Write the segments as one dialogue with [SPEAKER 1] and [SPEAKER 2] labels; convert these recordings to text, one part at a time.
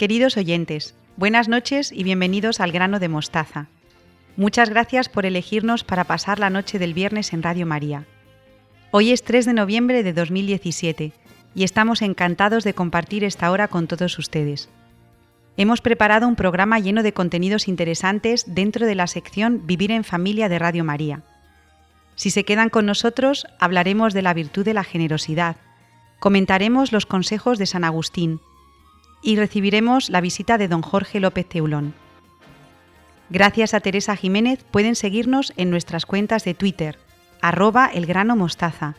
[SPEAKER 1] Queridos oyentes, buenas noches y bienvenidos al grano de mostaza. Muchas gracias por elegirnos para pasar la noche del viernes en Radio María. Hoy es 3 de noviembre de 2017 y estamos encantados de compartir esta hora con todos ustedes. Hemos preparado un programa lleno de contenidos interesantes dentro de la sección Vivir en Familia de Radio María. Si se quedan con nosotros, hablaremos de la virtud de la generosidad, comentaremos los consejos de San Agustín y recibiremos la visita de don Jorge López Teulón. Gracias a Teresa Jiménez pueden seguirnos en nuestras cuentas de Twitter, arroba elgrano mostaza,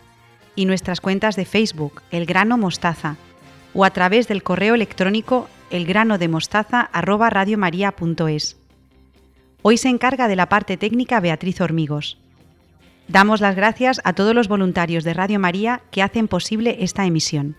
[SPEAKER 1] y nuestras cuentas de Facebook, El Grano Mostaza, o a través del correo electrónico elgranodemostaza@radiomaria.es. Hoy se encarga de la parte técnica Beatriz Hormigos. Damos las gracias a todos los voluntarios de Radio María que hacen posible esta emisión.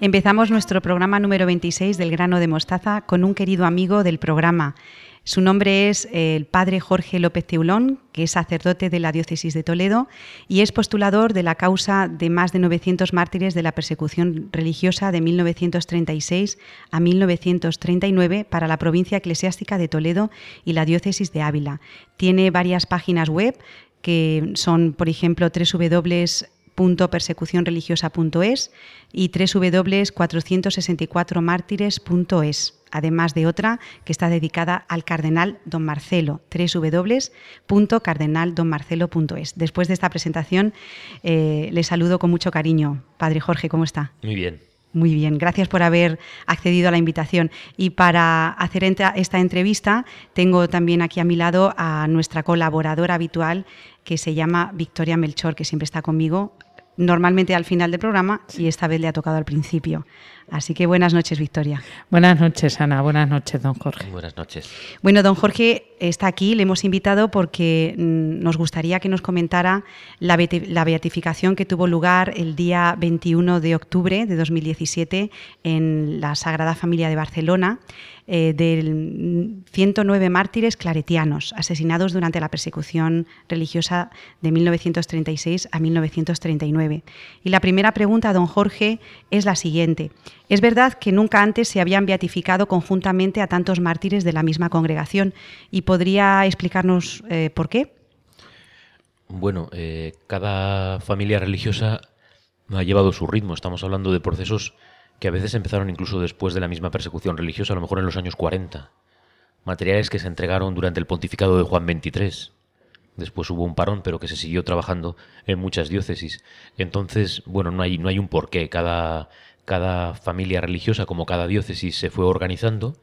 [SPEAKER 1] Empezamos nuestro programa número 26 del grano de mostaza con un querido amigo del programa. Su nombre es el padre Jorge López Teulón, que es sacerdote de la diócesis de Toledo y es postulador de la causa de más de 900 mártires de la persecución religiosa de 1936 a 1939 para la provincia eclesiástica de Toledo y la diócesis de Ávila. Tiene varias páginas web que son, por ejemplo, www www.persecucionreligiosa.es y www.464mártires.es, además de otra que está dedicada al cardenal don Marcelo, www.cardenaldonmarcelo.es. Después de esta presentación, eh, le saludo con mucho cariño. Padre Jorge, ¿cómo está?
[SPEAKER 2] Muy bien.
[SPEAKER 1] Muy bien, gracias por haber accedido a la invitación. Y para hacer esta entrevista, tengo también aquí a mi lado a nuestra colaboradora habitual, que se llama Victoria Melchor, que siempre está conmigo normalmente al final del programa y esta vez le ha tocado al principio. Así que buenas noches, Victoria.
[SPEAKER 3] Buenas noches, Ana. Buenas noches, don Jorge.
[SPEAKER 2] Buenas noches.
[SPEAKER 1] Bueno, don Jorge está aquí, le hemos invitado porque mm, nos gustaría que nos comentara la, beatificación que tuvo lugar el día 21 de octubre de 2017 en la Sagrada Familia de Barcelona. Eh, de 109 mártires claretianos asesinados durante la persecución religiosa de 1936 a 1939. Y la primera pregunta, don Jorge, es la siguiente. Es verdad que nunca antes se habían beatificado conjuntamente a tantos mártires de la misma congregación y podría explicarnos eh, por qué.
[SPEAKER 2] Bueno, eh, cada familia religiosa ha llevado su ritmo. Estamos hablando de procesos que a veces empezaron incluso después de la misma persecución religiosa, a lo mejor en los años 40. Materiales que se entregaron durante el pontificado de Juan XXIII. Después hubo un parón, pero que se siguió trabajando en muchas diócesis. Entonces, bueno, no hay, no hay un porqué. Cada, cada familia religiosa, como cada diócesis, se fue organizando.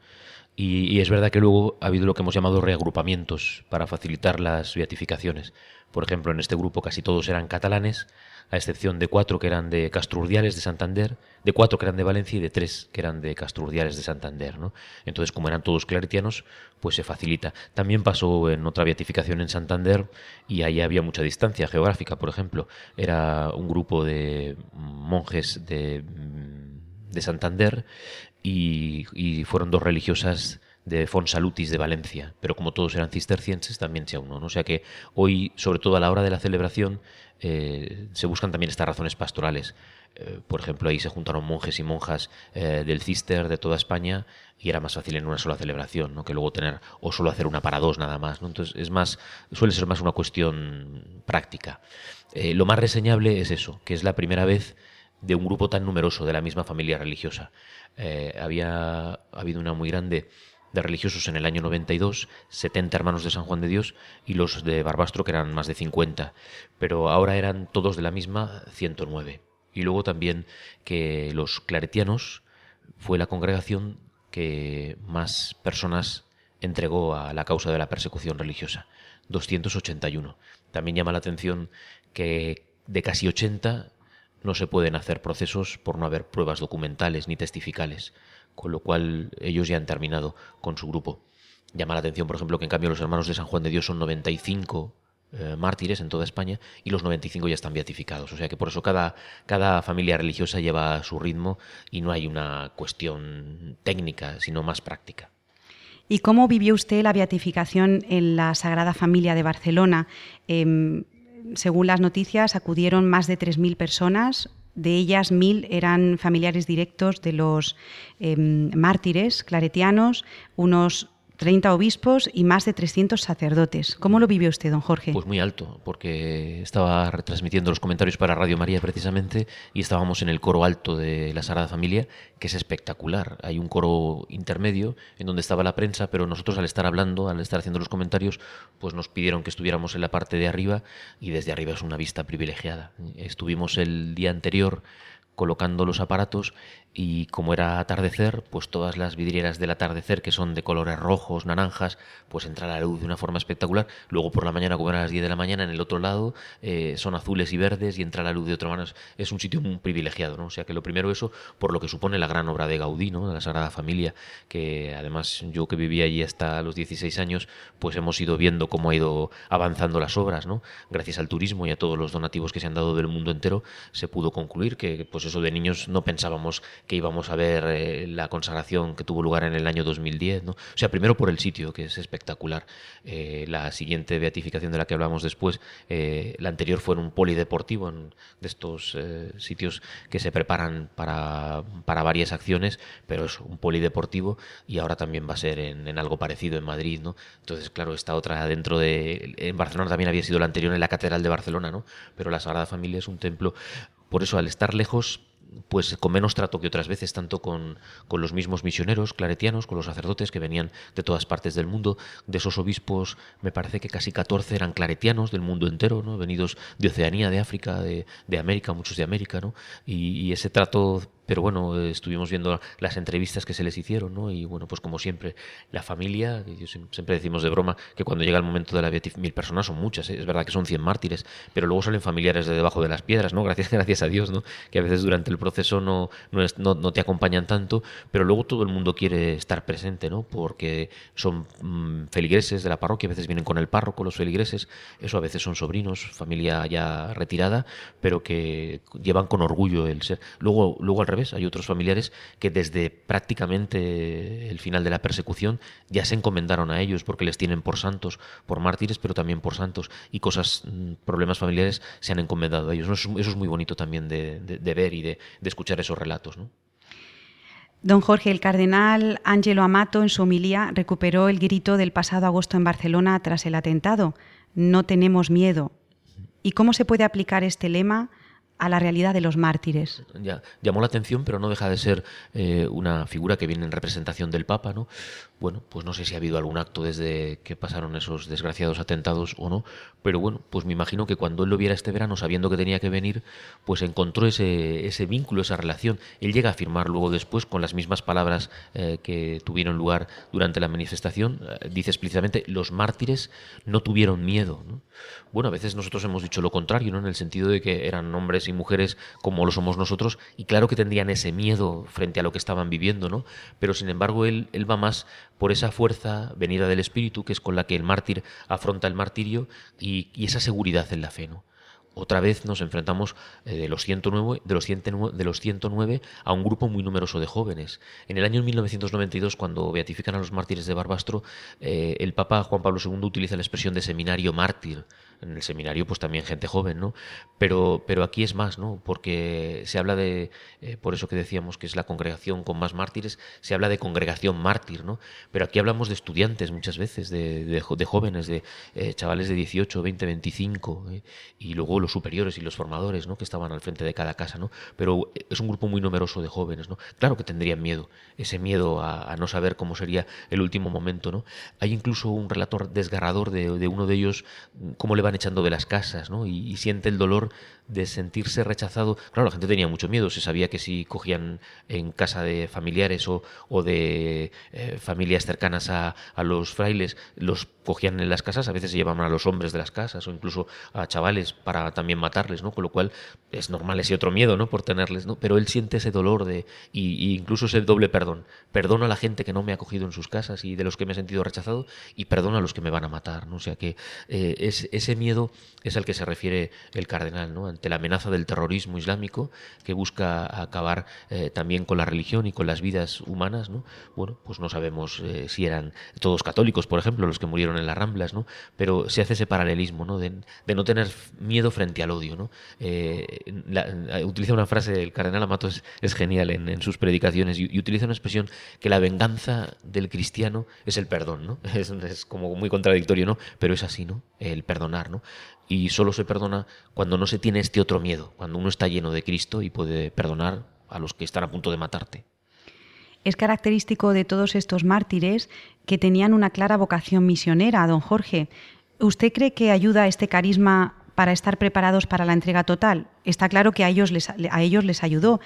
[SPEAKER 2] Y, es verdad que luego ha habido lo que hemos llamado reagrupamientos para facilitar las beatificaciones. Por ejemplo, en este grupo casi todos eran catalanes, a excepción de cuatro que eran de Castrurdiales de Santander, de cuatro que eran de Valencia y de tres que eran de Castrurdiales de Santander. ¿no? Entonces, como eran todos claretianos, pues se facilita. También pasó en otra beatificación en Santander y ahí había mucha distancia geográfica, por ejemplo. Era un grupo de monjes de, de Santander y, y fueron dos religiosas de Fonsalutis de Valencia, pero como todos eran cistercienses también se aunó. ¿no? O sea que hoy, sobre todo a la hora de la celebración, eh, se buscan también estas razones pastorales. Eh, por ejemplo, ahí se juntaron monjes y monjas eh, del cister de toda España y era más fácil en una sola celebración, ¿no? que luego tener o solo hacer una para dos nada más. ¿no? Entonces es más, suele ser más una cuestión práctica. lo más reseñable es eso, que es la primera vez de un grupo tan numeroso de la misma familia religiosa. había habido una muy grande de religiosos en el año 92, 70 hermanos de San Juan de Dios y los de Barbastro que eran más de 50, pero ahora eran todos de la misma 109. Y luego también que los claretianos fue la congregación que más personas entregó a la causa de la persecución religiosa, 281. También llama la atención que de casi 80 no se pueden hacer procesos por no haber pruebas documentales ni testificales con lo cual ellos ya han terminado con su grupo. Llama la atención, por ejemplo, que en cambio los hermanos de San Juan de Dios son 95 eh, mártires en toda España y los 95 ya están beatificados. O sea que por eso cada, cada familia religiosa lleva su ritmo y no hay una cuestión técnica, sino más práctica.
[SPEAKER 1] ¿Y cómo vivió usted la beatificación en la Sagrada Familia de Barcelona? Em, según las noticias, acudieron más de 3.000 personas. De ellas, 1.000 eran familiares directos de los em, mártires claretianos, unos 30 obispos y más de 300 sacerdotes. ¿Cómo lo vive usted, don Jorge?
[SPEAKER 2] Pues muy alto, porque estaba retransmitiendo los comentarios para Radio María precisamente y estábamos en el coro alto de la Sagrada Familia, que es espectacular. Hay un coro intermedio en donde estaba la prensa, pero nosotros al estar hablando, al estar haciendo los comentarios, pues nos pidieron que estuviéramos en la parte de arriba y desde arriba es una vista privilegiada. Estuvimos el día anterior colocando los aparatos y como era atardecer, pues todas las vidrieras del atardecer que son de colores rojos, naranjas, pues entra la luz de una forma espectacular. Luego por la mañana, como era a las 10 de la mañana, en el otro lado eh, son azules y verdes y entra la luz de otra manera. Es un sitio muy privilegiado, ¿no? O sea que lo primero eso, por lo que supone la gran obra de Gaudí, ¿no? De la Sagrada Familia, que además yo que vivía allí hasta los 16 años, pues hemos ido viendo cómo ha ido avanzando las obras, ¿no? Gracias al turismo y a todos los donativos que se han dado del mundo entero, se pudo concluir que, pues eso de niños no pensábamos que íbamos a ver eh, la consagración que tuvo lugar en el año 2010. ¿no? O sea, primero por el sitio, que es espectacular. Eh, la siguiente beatificación de la que hablamos después, eh, la anterior fue en un polideportivo, de estos sitios que se preparan para, para, varias acciones, pero es un polideportivo y ahora también va a ser en, en, algo parecido en Madrid. ¿no? Entonces, claro, esta otra dentro de... En Barcelona también había sido la anterior en la Catedral de Barcelona, ¿no? pero la Sagrada Familia es un templo por eso, al estar lejos, pues con menos trato que otras veces, tanto con, con, los mismos misioneros claretianos, con los sacerdotes que venían de todas partes del mundo. De esos obispos, me parece que casi 14 eran claretianos del mundo entero, ¿no? venidos de Oceanía, de África, de, de América, muchos de América. ¿no? Y, y, ese trato pero bueno, estuvimos viendo las entrevistas que se les hicieron, ¿no? Y bueno, pues como siempre, la familia, siempre decimos de broma que cuando llega el momento de la beatificación, mil personas son muchas, ¿eh? es verdad que son 100 mártires, pero luego salen familiares de debajo de las piedras, ¿no? Gracias, gracias a Dios, ¿no? Que a veces durante el proceso no, no, no, te acompañan tanto, pero luego todo el mundo quiere estar presente, ¿no? Porque son mm, feligreses de la parroquia, a veces vienen con el párroco los feligreses, eso a veces son sobrinos, familia ya retirada, pero que llevan con orgullo el ser. Luego, luego al hay otros familiares que desde prácticamente el final de la persecución ya se encomendaron a ellos porque les tienen por santos, por mártires, pero también por santos y cosas, mm, problemas familiares se han encomendado a ellos. Eso, es muy bonito también de, ver y de, escuchar esos relatos.
[SPEAKER 1] Don Jorge, el cardenal Angelo Amato en su homilía recuperó el grito del pasado agosto en Barcelona tras el atentado. No tenemos miedo. ¿Y cómo se puede aplicar este lema a la realidad de los mártires.
[SPEAKER 2] Ya, llamó la atención, pero no deja de ser eh, una figura que viene en representación del Papa, ¿no? Bueno, pues no sé si ha habido algún acto desde que pasaron esos desgraciados atentados o no, pero bueno, pues me imagino que cuando él lo viera este verano, sabiendo que tenía que venir, pues encontró ese, ese vínculo, esa relación. Él llega a afirmar luego después, con las mismas palabras eh, que tuvieron lugar durante la manifestación, eh, dice explícitamente, los mártires no tuvieron miedo. Bueno, a veces nosotros hemos dicho lo contrario, ¿no? En el sentido de que eran hombres y mujeres como lo somos nosotros, y claro que tendrían ese miedo frente a lo que estaban viviendo, ¿no? Pero sin embargo, él, él va más por esa fuerza venida del Espíritu, que es con la que el mártir afronta el martirio, y, esa seguridad en la fe. ¿no? Otra vez nos enfrentamos eh, de, los 109, de, los 109, de los 109 a un grupo muy numeroso de jóvenes. En el año 1992, cuando beatifican a los mártires de Barbastro, eh, el Papa Juan Pablo II utiliza la expresión de seminario mártir en el seminario pues también gente joven, ¿no? Pero, pero aquí es más, ¿no? Porque se habla de, eh, por eso que decíamos que es la congregación con más mártires, se habla de congregación mártir, ¿no? Pero aquí hablamos de estudiantes muchas veces, de, de, jóvenes, de eh, chavales de 18, 20, 25, y luego los superiores y los formadores, ¿no? Que estaban al frente de cada casa, ¿no? Pero es un grupo muy numeroso de jóvenes, ¿no? Claro que tendrían miedo, ese miedo a, no saber cómo sería el último momento, ¿no? Hay incluso un relator desgarrador de, de uno de ellos, cómo le van echando de las casas, ¿no? Y, siente el dolor de sentirse rechazado. Claro, la gente tenía mucho miedo, se sabía que si cogían en casa de familiares o, o de eh, familias cercanas a, a, los frailes, los cogían en las casas, a veces se llevaban a los hombres de las casas o incluso a chavales para también matarles, ¿no? Con lo cual es normal ese otro miedo, ¿no? Por tenerles, ¿no? Pero él siente ese dolor de, y, incluso ese doble perdón. Perdono a la gente que no me ha acogido en sus casas y de los que me he sentido rechazado y perdono a los que me van a matar, ¿no? O sea que eh, es, ese miedo es al que se refiere el cardenal, ¿no? Ante la amenaza del terrorismo islámico que busca acabar eh, también con la religión y con las vidas humanas. ¿no? Bueno, pues no sabemos eh, si eran todos católicos, por ejemplo, los que murieron en las Ramblas, ¿no? pero se hace ese paralelismo ¿no? De, no tener miedo frente al odio. ¿no? utiliza una frase del cardenal Amato, es, genial en, sus predicaciones, y, utiliza una expresión que la venganza del cristiano es el perdón. ¿no? Es, es como muy contradictorio, ¿no? pero es así, ¿no? el perdonar. ¿no? Y solo se perdona cuando no se tiene este otro miedo, cuando uno está lleno de Cristo y puede perdonar a los que están a punto de matarte.
[SPEAKER 1] Es característico de todos estos mártires que tenían una clara vocación misionera, don Jorge. ¿Usted cree que ayuda este carisma para estar preparados para la entrega total. Está claro que a ellos les, a ellos les ayudó.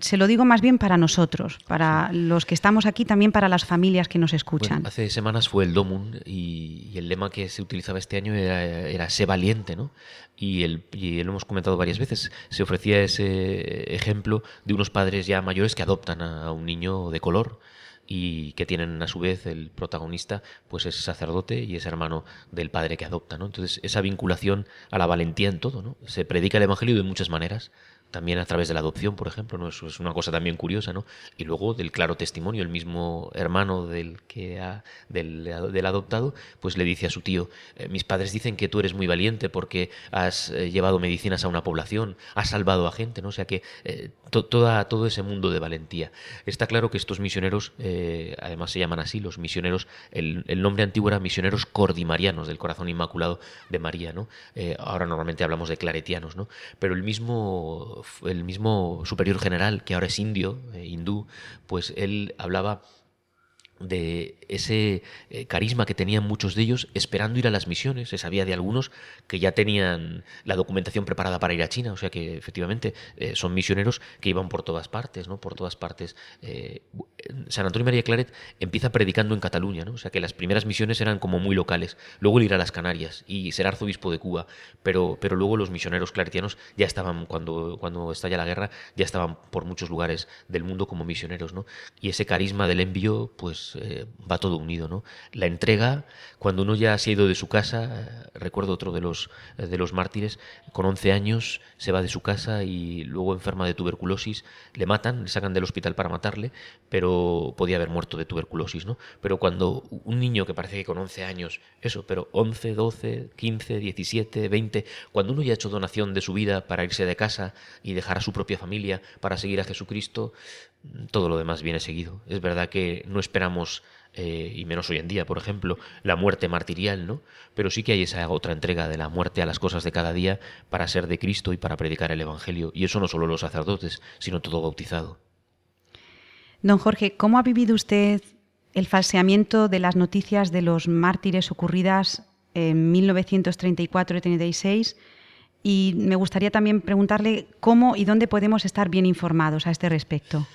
[SPEAKER 1] Se lo digo más bien para nosotros, para los que estamos aquí, también para las familias que nos escuchan.
[SPEAKER 2] hace semanas fue el Domun y, el lema que se utilizaba este año era, era sé valiente, ¿no? Y, el, y lo hemos comentado varias veces, se ofrecía ese ejemplo de unos padres ya mayores que adoptan a un niño de color y que tienen a su vez el protagonista pues es sacerdote y es hermano del padre que adopta, ¿no? Entonces esa vinculación a la valentía en todo, ¿no? Se predica el evangelio de muchas maneras, también a través de la adopción, por ejemplo, ¿no? Eso es una cosa también curiosa, ¿no? Y luego del claro testimonio, el mismo hermano del que ha, del, adoptado, pues le dice a su tío, eh, mis padres dicen que tú eres muy valiente porque has eh, llevado medicinas a una población, has salvado a gente, ¿no? O sea que eh, toda, todo ese mundo de valentía. Está claro que estos misioneros, además se llaman así, los misioneros, el, el, nombre antiguo era misioneros cordimarianos del corazón inmaculado de María, ¿no? ahora normalmente hablamos de claretianos, ¿no? Pero el mismo el mismo superior general, que ahora es indio, eh, hindú, pues él hablaba de ese eh, carisma que tenían muchos de ellos esperando ir a las misiones. Se sabía de algunos que ya tenían la documentación preparada para ir a China, o sea que efectivamente eh, son misioneros que iban por todas partes, ¿no? Por todas partes. Eh, San Antonio María Claret empieza predicando en Cataluña, ¿no? O sea que las primeras misiones eran como muy locales. Luego él irá a las Canarias y ser arzobispo de Cuba, pero, pero luego los misioneros claretianos ya estaban, cuando, cuando estalla la guerra, ya estaban por muchos lugares del mundo como misioneros, ¿no? Y ese carisma del envío, pues eh, va todo unido, ¿no? La entrega, cuando uno ya se ha ido de su casa, recuerdo otro de los, eh, de los mártires, con 11 años se va de su casa y luego enferma de tuberculosis, le matan, le sacan del hospital para matarle, pero podía haber muerto de tuberculosis, ¿no? Pero cuando un niño que parece que con 11 años, eso, pero 11, 12, 15, 17, 20, cuando uno ya ha hecho donación de su vida para irse de casa y dejar a su propia familia para seguir a Jesucristo, todo lo demás viene seguido. Es verdad que no esperamos, eh, y menos hoy en día, por ejemplo, la muerte martirial, ¿no? Pero sí que hay esa otra entrega de la muerte a las cosas de cada día para ser de Cristo y para predicar el Evangelio. Y eso no solo los sacerdotes, sino todo bautizado.
[SPEAKER 1] Don Jorge, ¿cómo ha vivido usted el falseamiento de las noticias de los mártires ocurridas en 1934 y 36? Y me gustaría también preguntarle cómo y dónde podemos estar bien informados a este respecto.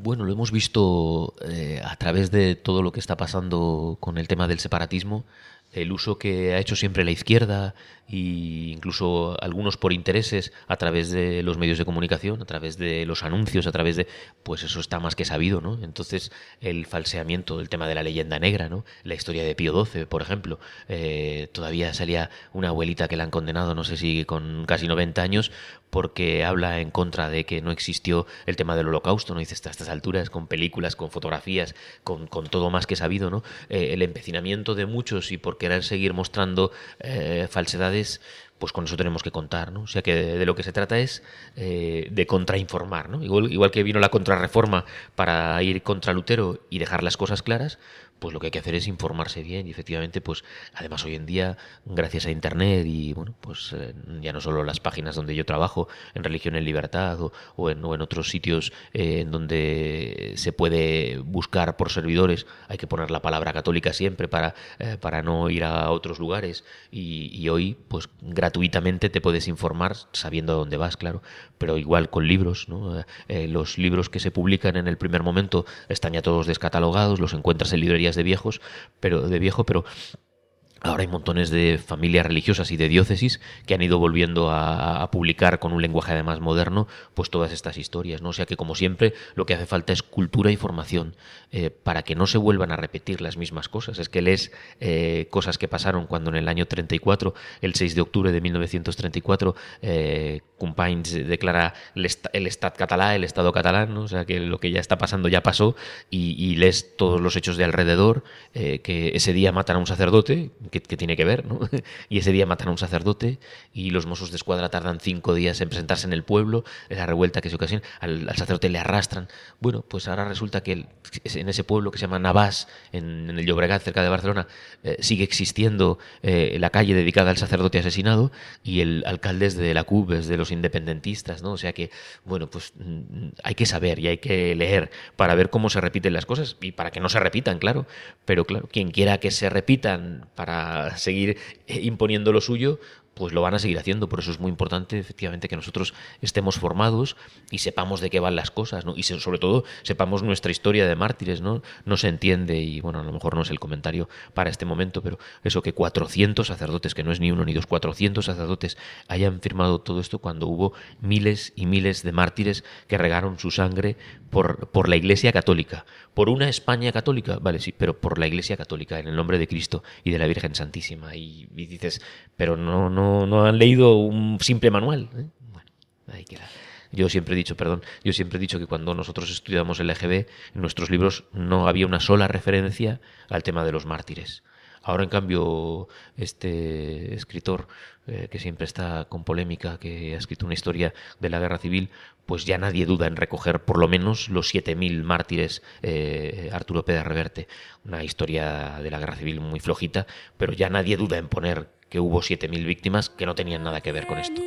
[SPEAKER 2] Bueno, lo hemos visto eh, a través de todo lo que está pasando con el tema del separatismo, el uso que ha hecho siempre la izquierda e incluso algunos por intereses a través de los medios de comunicación, a través de los anuncios, a través de, pues eso está más que sabido, ¿no? Entonces el falseamiento del tema de la leyenda negra, ¿no? La historia de Pío XII, por ejemplo, eh, todavía salía una abuelita que la han condenado, no sé si con casi 90 años, porque habla en contra de que no existió el tema del holocausto, ¿no? Dice hasta estas alturas, con películas, con fotografías, con, con todo más que sabido, ¿no? Eh, el empecinamiento de muchos y por querer seguir mostrando eh, falsedades pues con eso tenemos que contar, ¿no? O sea que de, lo que se trata es eh, de contrainformar, ¿no? Igual, igual que vino la contrarreforma para ir contra Lutero y dejar las cosas claras, pues lo que hay que hacer es informarse bien y efectivamente, pues además hoy en día, gracias a Internet y bueno, pues eh, ya no solo las páginas donde yo trabajo, en Religión en Libertad o, en, otros sitios eh, en donde se puede buscar por servidores, hay que poner la palabra católica siempre para, eh, para no ir a otros lugares y, y, hoy pues gratuitamente te puedes informar sabiendo a dónde vas, claro, pero igual con libros, ¿no? los libros que se publican en el primer momento están ya todos descatalogados, los encuentras en de viejos, pero de viejo, pero Ahora hay montones de familias religiosas y de diócesis que han ido volviendo a, publicar con un lenguaje además moderno, pues todas estas historias, ¿no? O sea que como siempre lo que hace falta es cultura y formación eh, para que no se vuelvan a repetir las mismas cosas. Es que lees eh, cosas que pasaron cuando en el año 34, el 6 de octubre de 1934, eh, Companys declara el, Estado catalán, el Estado catalán, ¿no? o sea que lo que ya está pasando ya pasó y, lees todos los hechos de alrededor, que ese día matan a un sacerdote, que, tiene que ver, ¿no? y ese día matan a un sacerdote y los mozos de escuadra tardan cinco días en presentarse en el pueblo, la revuelta que se ocasiona, al, sacerdote le arrastran. Bueno, pues ahora resulta que en ese pueblo que se llama Navás, en, el Llobregat, cerca de Barcelona, eh, sigue existiendo eh, la calle dedicada al sacerdote asesinado y el alcalde es de la CUB, es de los independentistas, ¿no? O sea que, bueno, pues mm, hay que saber y hay que leer para ver cómo se repiten las cosas y para que no se repitan, claro. Pero claro, quien quiera que se repitan para seguir eh, imponiendo lo suyo, pues lo van a seguir haciendo. Por eso es muy importante, efectivamente, que nosotros estemos formados y sepamos de qué van las cosas, ¿no? Y sobre todo sepamos nuestra historia de mártires, ¿no? No se entiende, y bueno, a lo mejor no es el comentario para este momento, pero eso que 400 sacerdotes, que no es ni uno ni dos, 400 sacerdotes hayan firmado todo esto cuando hubo miles y miles de mártires que regaron su sangre por, por la Iglesia Católica, por una España católica, vale, sí, pero por la Iglesia Católica, en el nombre de Cristo y de la Virgen Santísima. Y, dices, pero no, no no, han leído un simple manual. ¿eh? Bueno, ahí queda. Yo siempre he dicho, perdón, yo siempre he dicho que cuando nosotros estudiamos el EGB, en nuestros libros no había una sola referencia al tema de los mártires. Ahora, en cambio, este escritor, eh, que siempre está con polémica, que ha escrito una historia de la guerra civil, pues ya nadie duda en recoger por lo menos los 7.000 mártires eh, Arturo Pérez Reverte. Una historia de la guerra civil muy flojita, pero ya nadie duda en poner que hubo 7.000 víctimas que no tenían nada que ver con esto.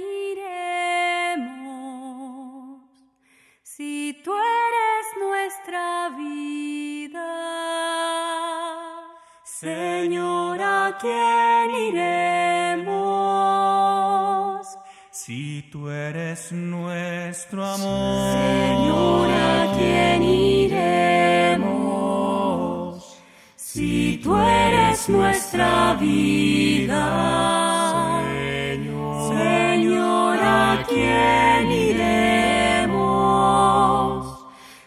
[SPEAKER 4] Señora, quién iremos?
[SPEAKER 5] Si tú eres nuestro amor,
[SPEAKER 4] Señora, quién iremos? Si tú eres nuestra vida. quién iremos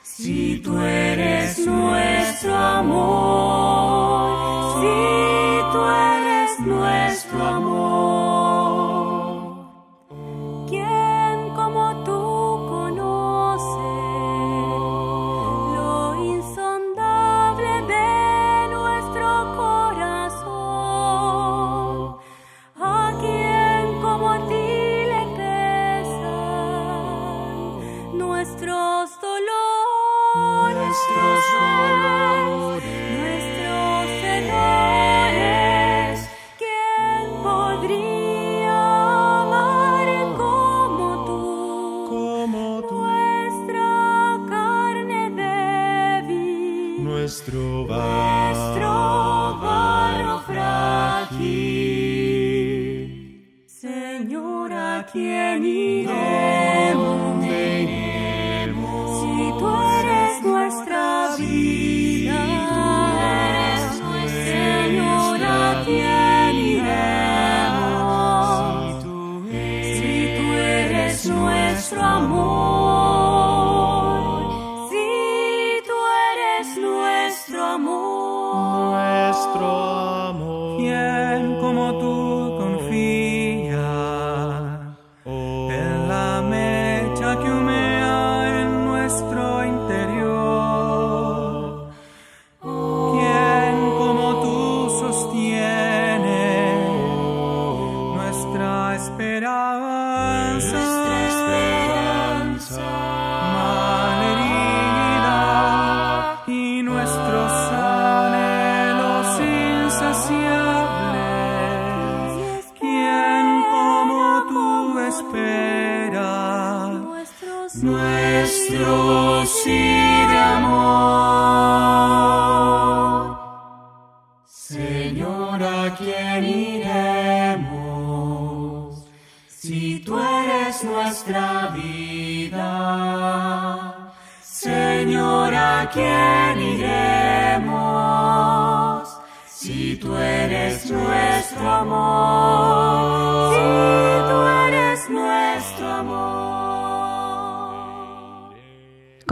[SPEAKER 4] si tú eres nuestro amor?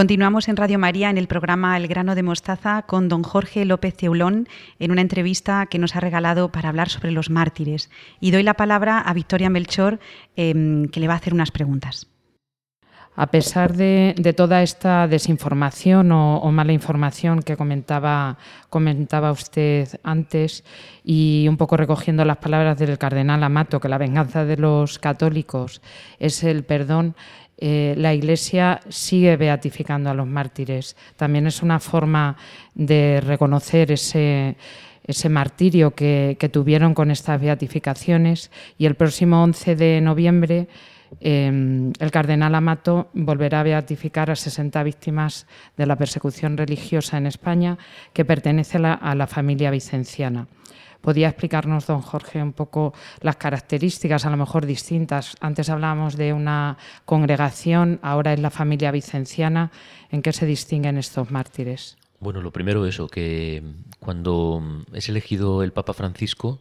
[SPEAKER 1] Continuamos en Radio María en el programa El grano de mostaza con don Jorge López Ceulón en una entrevista que nos ha regalado para hablar sobre los mártires. Y doy la palabra a Victoria Melchor, em, que le va a hacer unas preguntas.
[SPEAKER 3] A pesar de, toda esta desinformación o, o mala información que comentaba, comentaba usted antes, y un poco recogiendo las palabras del cardenal Amato, que la venganza de los católicos es el perdón, eh, la Iglesia sigue beatificando a los mártires. También es una forma de reconocer ese, ese martirio que, que tuvieron con estas beatificaciones y el próximo 11 de noviembre eh, el cardenal Amato volverá a beatificar a 60 víctimas de la persecución religiosa en España que pertenece a la familia vicenciana. ¿Podría explicarnos, don Jorge, un poco las características, a lo mejor distintas? Antes hablábamos de una congregación, ahora es la familia vicenciana. ¿En qué se distinguen estos mártires?
[SPEAKER 2] Bueno, lo primero eso, que cuando es elegido el Papa Francisco,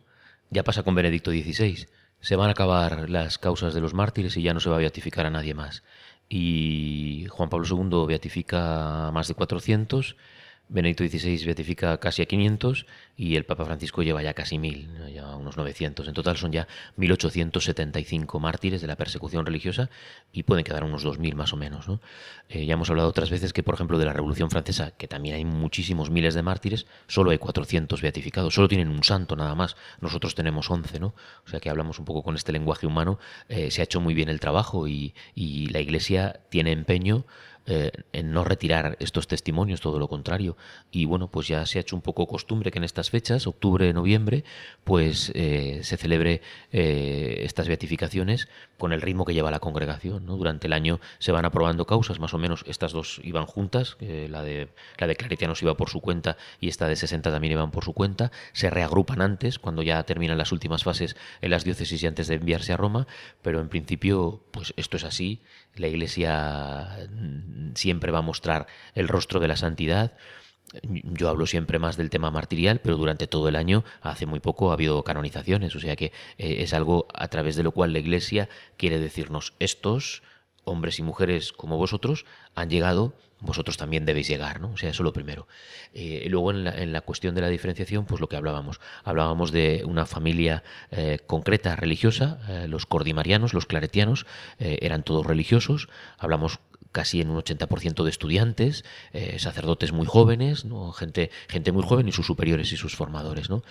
[SPEAKER 2] ya pasa con Benedicto XVI. Se van a acabar las causas de los mártires y ya no se va a beatificar a nadie más. Y Juan Pablo II beatifica a más de 400, Benedicto XVI beatifica casi a 500 y el Papa Francisco lleva ya casi 1000, ¿no? ya unos 900. En total son ya 1875 mártires de la persecución religiosa y pueden quedar unos 2000 más o menos. ¿no? Eh, ya hemos hablado otras veces que, por ejemplo, de la Revolución Francesa, que también hay muchísimos miles de mártires, solo hay 400 beatificados, solo tienen un santo nada más. Nosotros tenemos 11, ¿no? O sea que hablamos un poco con este lenguaje humano. Eh, se ha hecho muy bien el trabajo y la Iglesia tiene empeño eh, en no retirar estos testimonios, todo lo contrario. Y bueno, pues ya se ha hecho un poco costumbre que en estas fechas, octubre, noviembre, pues eh, se celebre eh, estas beatificaciones con el ritmo que lleva la congregación. ¿no? Durante el año se van aprobando causas, más o menos estas dos iban juntas, la, de, la de Claretianos iba por su cuenta y esta de 60 también iban por su cuenta, se reagrupan antes, cuando ya terminan las últimas fases en las diócesis y antes de enviarse a Roma, pero en principio, pues esto es así, la Iglesia mm, siempre va a mostrar el rostro de la santidad. Yo hablo siempre más del tema martirial, pero durante todo el año, hace muy poco, ha habido canonizaciones, o sea que eh, es algo a través de lo cual la Iglesia quiere decirnos, estos hombres y mujeres como vosotros han llegado, vosotros también debéis llegar, ¿no? O sea, eso lo primero. Eh, luego en la, en la cuestión de la diferenciación, pues lo que hablábamos. Hablábamos de una familia eh, concreta religiosa, eh, los cordimarianos, los claretianos, eh, eran todos religiosos. Hablamos casi en un 80% de estudiantes, sacerdotes muy jóvenes, gente, gente muy joven y sus superiores y sus formadores. ¿no?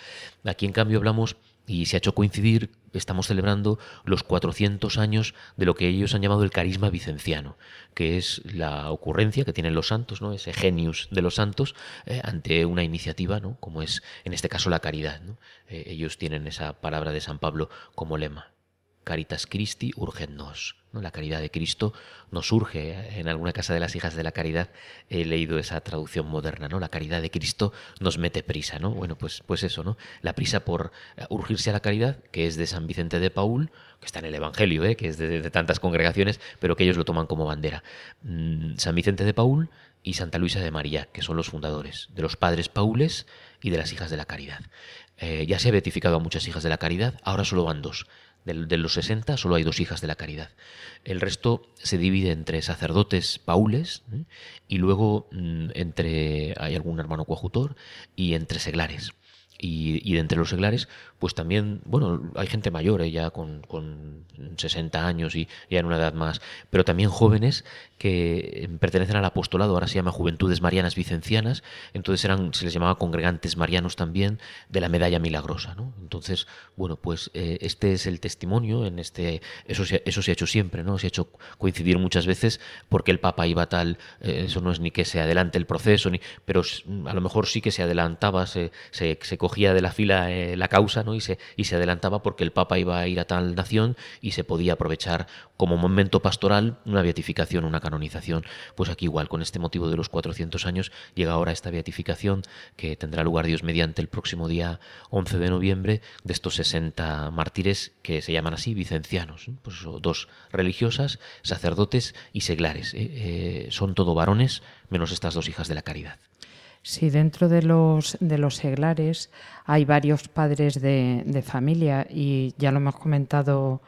[SPEAKER 2] Aquí en cambio hablamos y se ha hecho coincidir, estamos celebrando los 400 años de lo que ellos han llamado el carisma vicenciano, que es la ocurrencia que tienen los santos, ¿no? ese genius de los santos, eh, ante una iniciativa, ¿no? como es en este caso la caridad. Eh, ellos tienen esa palabra de San Pablo como lema. Caritas Christi urget nos. ¿no? La caridad de Cristo nos urge. En alguna casa de las hijas de la caridad he leído esa traducción moderna, ¿no? La caridad de Cristo nos mete prisa, ¿no? Bueno, pues, pues eso, ¿no? La prisa por eh, urgirse a la caridad, que es de San Vicente de Paul, que está en el Evangelio, ¿eh? que es de, de tantas congregaciones, pero que ellos lo toman como bandera. Mm, San Vicente de Paul y Santa Luisa de María, que son los fundadores de los padres paules y de las hijas de la caridad. Eh, ya se ha beatificado a muchas hijas de la caridad, ahora solo van dos. De, de los 60 solo hay dos hijas de la caridad. El resto se divide entre sacerdotes paules ¿eh? y luego mm, entre hay algún hermano coadjutor y entre seglares. Y, y, de entre los seglares, pues también, bueno, hay gente mayor, ¿eh? ya con, con, 60 años y ya en una edad más, pero también jóvenes que pertenecen al apostolado, ahora se llama Juventudes Marianas Vicencianas, entonces eran, se les llamaba congregantes marianos también de la medalla milagrosa, ¿no? Entonces, bueno, pues eh, este es el testimonio, en este, eso se, eso se ha hecho siempre, ¿no? Se ha hecho coincidir muchas veces porque el Papa iba tal, eh, eso no es ni que se adelante el proceso, ni, pero a lo mejor sí que se adelantaba, se, se, se cogía de la fila eh, la causa, ¿no? Y se, y se adelantaba porque el Papa iba a ir a tal nación y se podía aprovechar como momento pastoral una beatificación, una canonización. Pues aquí igual, con este motivo de los 400 años, llega ahora esta beatificación que tendrá lugar Dios mediante el próximo día 11 de noviembre de estos 60 mártires que se llaman así, vicencianos. Pues dos religiosas, sacerdotes y seglares. ¿eh? Eh, son todo varones, menos estas dos hijas de la caridad.
[SPEAKER 3] Sí, dentro de los, de los seglares hay varios padres de, familia y ya lo hemos comentado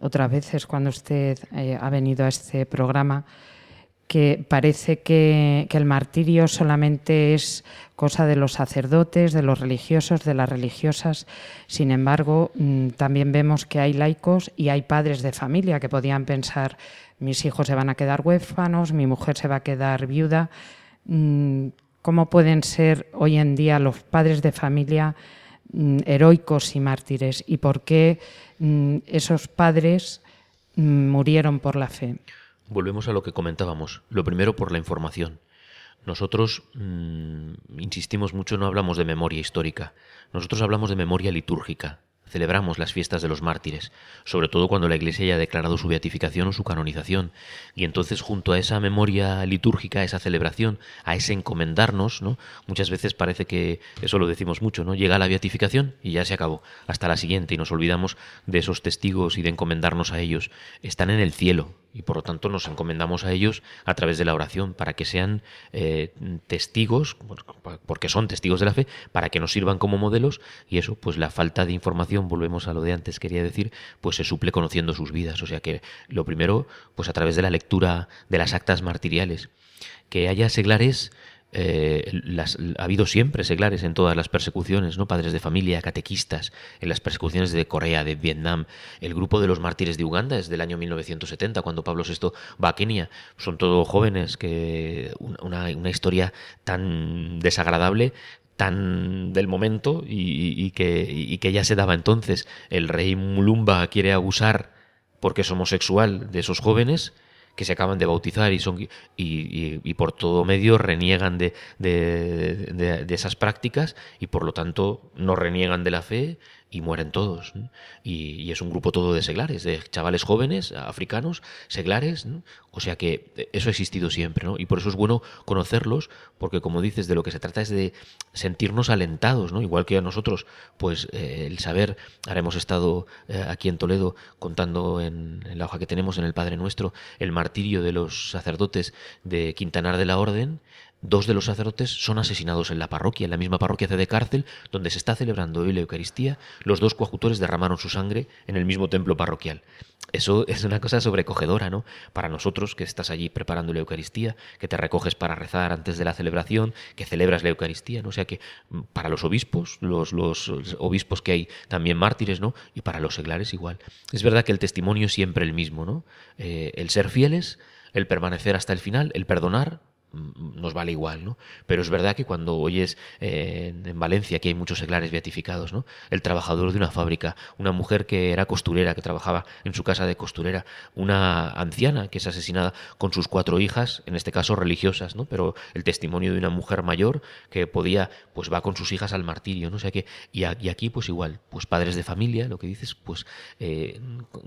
[SPEAKER 3] otras veces cuando usted eh, ha venido a este programa, que parece que, que, el martirio solamente es cosa de los sacerdotes, de los religiosos, de las religiosas. Sin embargo, mmm, también vemos que hay laicos y hay padres de familia que podían pensar, mis hijos se van a quedar huérfanos, mi mujer se va a quedar viuda. ¿Cómo pueden ser hoy en día los padres de familia mmm, heroicos y mártires? ¿Y por qué esos padres murieron por la fe?
[SPEAKER 2] Volvemos a lo que comentábamos. Lo primero por la información. Nosotros insistimos mucho, no hablamos de memoria histórica, nosotros hablamos de memoria litúrgica. Celebramos las fiestas de los mártires, sobre todo cuando la Iglesia haya declarado su beatificación o su canonización. Y entonces, junto a esa memoria litúrgica, a esa celebración, a ese encomendarnos, ¿no? muchas veces parece que eso lo decimos mucho, ¿no? Llega la beatificación y ya se acabó, hasta la siguiente, y nos olvidamos de esos testigos y de encomendarnos a ellos. Están en el cielo, y por lo tanto nos encomendamos a ellos a través de la oración para que sean eh, testigos, porque son testigos de la fe, para que nos sirvan como modelos y eso, pues la falta de información, volvemos a lo de antes, quería decir, pues se suple conociendo sus vidas. O sea que lo primero, pues a través de la lectura de las actas martiriales. Que haya seglares eh, las, ha habido siempre seglares en todas las persecuciones, ¿no? Padres de familia, catequistas, en las persecuciones de Corea, de Vietnam. El grupo de los mártires de Uganda es del año 1970, cuando Pablo VI va a Kenia. Son todos jóvenes que una, historia tan desagradable tan del momento y, que, ya se daba entonces. El rey Mulumba quiere abusar porque es homosexual de esos jóvenes que se acaban de bautizar y, son, y, por todo medio reniegan de, de, de, esas prácticas y por lo tanto no reniegan de la fe y mueren todos. Y, es un grupo todo de seglares, de chavales jóvenes, africanos, seglares. O sea que eso ha existido siempre, ¿no? Y por eso es bueno conocerlos, porque como dices, de lo que se trata es de sentirnos alentados, ¿no? Igual que a nosotros, pues eh, el saber, ahora hemos estado eh, aquí en Toledo contando en, en, la hoja que tenemos en el Padre Nuestro, el martirio de los sacerdotes de Quintanar de la Orden, Dos de los sacerdotes son asesinados en la parroquia, en la misma parroquia de cárcel, donde se está celebrando hoy la Eucaristía. Los dos coadjutores derramaron su sangre en el mismo templo parroquial. Eso es una cosa sobrecogedora, ¿no? Para nosotros que estás allí preparando la Eucaristía, que te recoges para rezar antes de la celebración, que celebras la Eucaristía, ¿no? O sea que para los obispos, los, los obispos que hay también mártires, ¿no? Y para los seglares igual. Es verdad que el testimonio es siempre el mismo, ¿no? Eh, el ser fieles, el permanecer hasta el final, el perdonar, nos vale igual, ¿no? Pero es verdad que cuando oyes eh, en Valencia que hay muchos seglares beatificados, ¿no? El trabajador de una fábrica, una mujer que era costurera, que trabajaba en su casa de costurera, una anciana que es asesinada con sus cuatro hijas, en este caso religiosas, ¿no? Pero el testimonio de una mujer mayor que podía, pues va con sus hijas al martirio, ¿no? O sea que, y aquí pues igual, pues padres de familia, lo que dices, pues, eh,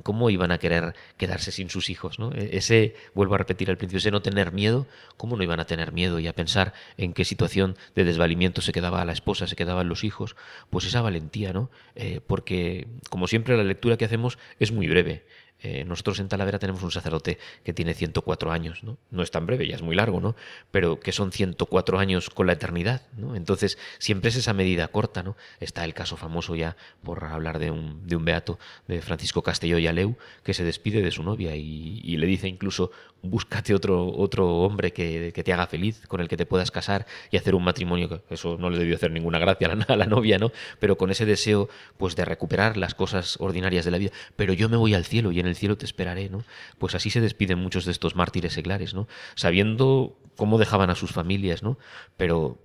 [SPEAKER 2] ¿cómo iban a querer quedarse sin sus hijos, ¿no? E-, ese, vuelvo a repetir al principio, ese no tener miedo, ¿cómo no iban a tener miedo y a pensar en qué situación de desvalimiento se quedaba la esposa, se quedaban los hijos, pues esa valentía, ¿no? Eh, porque, como siempre, la lectura que hacemos es muy breve. Eh, nosotros en Talavera tenemos un sacerdote que tiene 104 años, ¿no? No es tan breve, ya es muy largo, ¿no? Pero que son 104 años con la eternidad, ¿no? Entonces, siempre es esa medida corta, ¿no? Está el caso famoso ya, por hablar de un, de un beato, de Francisco Castelló y Aleu, que se despide de su novia y, le dice incluso, búscate otro, otro hombre que, que, te haga feliz, con el que te puedas casar y hacer un matrimonio, eso no le debió hacer ninguna gracia a la, a la novia, ¿no? Pero con ese deseo, pues, de recuperar las cosas ordinarias de la vida. Pero yo me voy al cielo y en el cielo te esperaré, ¿no? Pues así se despiden muchos de estos mártires seglares, ¿no? Sabiendo cómo dejaban a sus familias, ¿no? Pero,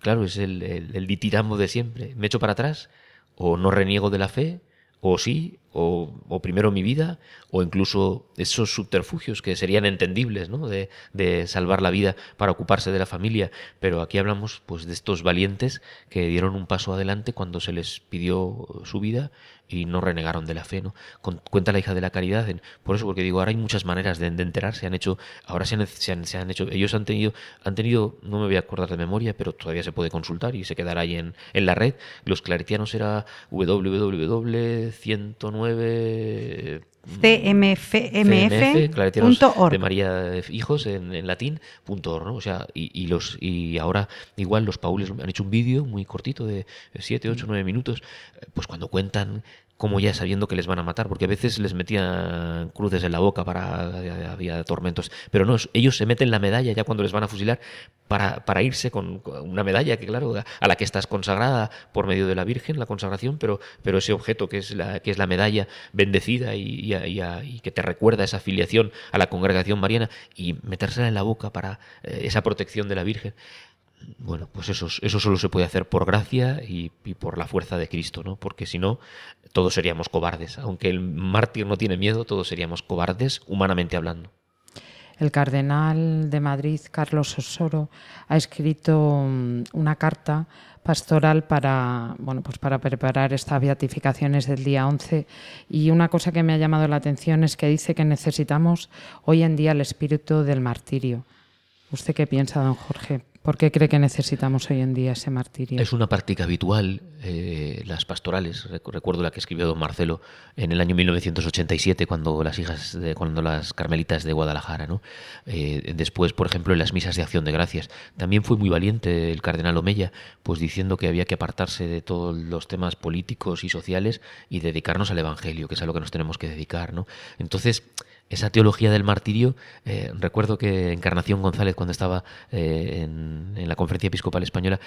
[SPEAKER 2] claro, es el, el, el ditiramo de siempre. ¿Me echo para atrás? ¿O no reniego de la fe? ¿O sí? O, o, primero mi vida, o incluso esos subterfugios que serían entendibles, ¿no? De, de, salvar la vida para ocuparse de la familia. Pero aquí hablamos pues de estos valientes que dieron un paso adelante cuando se les pidió su vida y no renegaron de la fe, ¿no? Con, cuenta la hija de la caridad, por eso, porque digo, ahora hay muchas maneras de, de enterarse, han hecho, ahora se han, se, han, se han, hecho, ellos han tenido, han tenido, no me voy a acordar de memoria, pero todavía se puede consultar y se quedará ahí en, en la red. Los claretianos era www.109 9
[SPEAKER 1] cmf.org
[SPEAKER 2] de María Hijos en, en latín punto org, ¿no? o sea y, y los y ahora igual los paules han hecho un vídeo muy cortito de 7, 8, 9 minutos pues cuando cuentan como ya sabiendo que les van a matar, porque a veces les metían cruces en la boca para había tormentos, pero no, ellos se meten la medalla ya cuando les van a fusilar para, para irse con, una medalla que claro, a la que estás consagrada por medio de la Virgen, la consagración, pero, pero ese objeto que es la, que es la medalla bendecida y que te recuerda esa afiliación a la congregación mariana y metérsela en la boca para eh, esa protección de la Virgen bueno, pues eso, eso solo se puede hacer por gracia y, por la fuerza de Cristo, ¿no? Porque si no, todos seríamos cobardes. Aunque el mártir no tiene miedo, todos seríamos cobardes, humanamente hablando.
[SPEAKER 3] El cardenal de Madrid, Carlos Osoro, ha escrito mm, una carta pastoral para, bueno, pues para preparar estas beatificaciones del día 11 y una cosa que me ha llamado la atención es que dice que necesitamos hoy en día el espíritu del martirio. ¿Usted qué piensa, don Jorge? ¿Por qué cree que necesitamos hoy en día ese martirio?
[SPEAKER 2] Es una práctica habitual, eh, las pastorales. Recuerdo la que escribió don Marcelo en el año 1987, cuando las hijas, cuando las carmelitas de Guadalajara, ¿no? Eh, después, por ejemplo, en las misas de acción de gracias. También fue muy valiente el cardenal Omeya, pues diciendo que había que apartarse de todos los temas políticos y sociales y dedicarnos al Evangelio, que es a lo que nos tenemos que dedicar, ¿no? Entonces, esa teología del martirio, eh, recuerdo que Encarnación González, cuando estaba eh, en, la Conferencia Episcopal Española,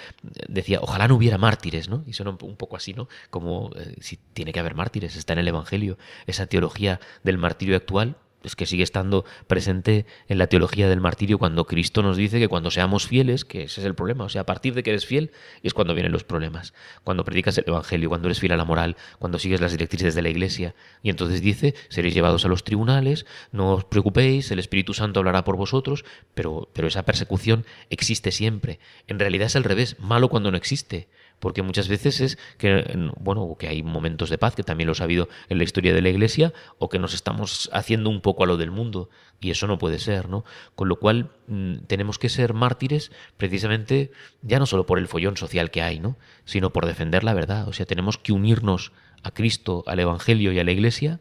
[SPEAKER 2] decía, ojalá no hubiera mártires, ¿no? Y suena un poco así, ¿no? Como eh, si tiene que haber mártires, está en el Evangelio. Esa teología del martirio actual, es que sigue estando presente en la teología del martirio cuando Cristo nos dice que cuando seamos fieles, que ese es el problema, o sea, a partir de que eres fiel es cuando vienen los problemas, cuando predicas el Evangelio, cuando eres fiel a la moral, cuando sigues las directrices de la Iglesia, y entonces dice, seréis llevados a los tribunales, no os preocupéis, el Espíritu Santo hablará por vosotros, pero, pero esa persecución existe siempre. En realidad es al revés, malo cuando no existe porque muchas veces es que, bueno, que hay momentos de paz, que también los ha habido en la historia de la Iglesia, o que nos estamos haciendo un poco a lo del mundo, y eso no puede ser, ¿no? Con lo cual mmm, tenemos que ser mártires precisamente ya no solo por el follón social que hay, ¿no? Sino por defender la verdad, o sea, tenemos que unirnos a Cristo, al Evangelio y a la Iglesia,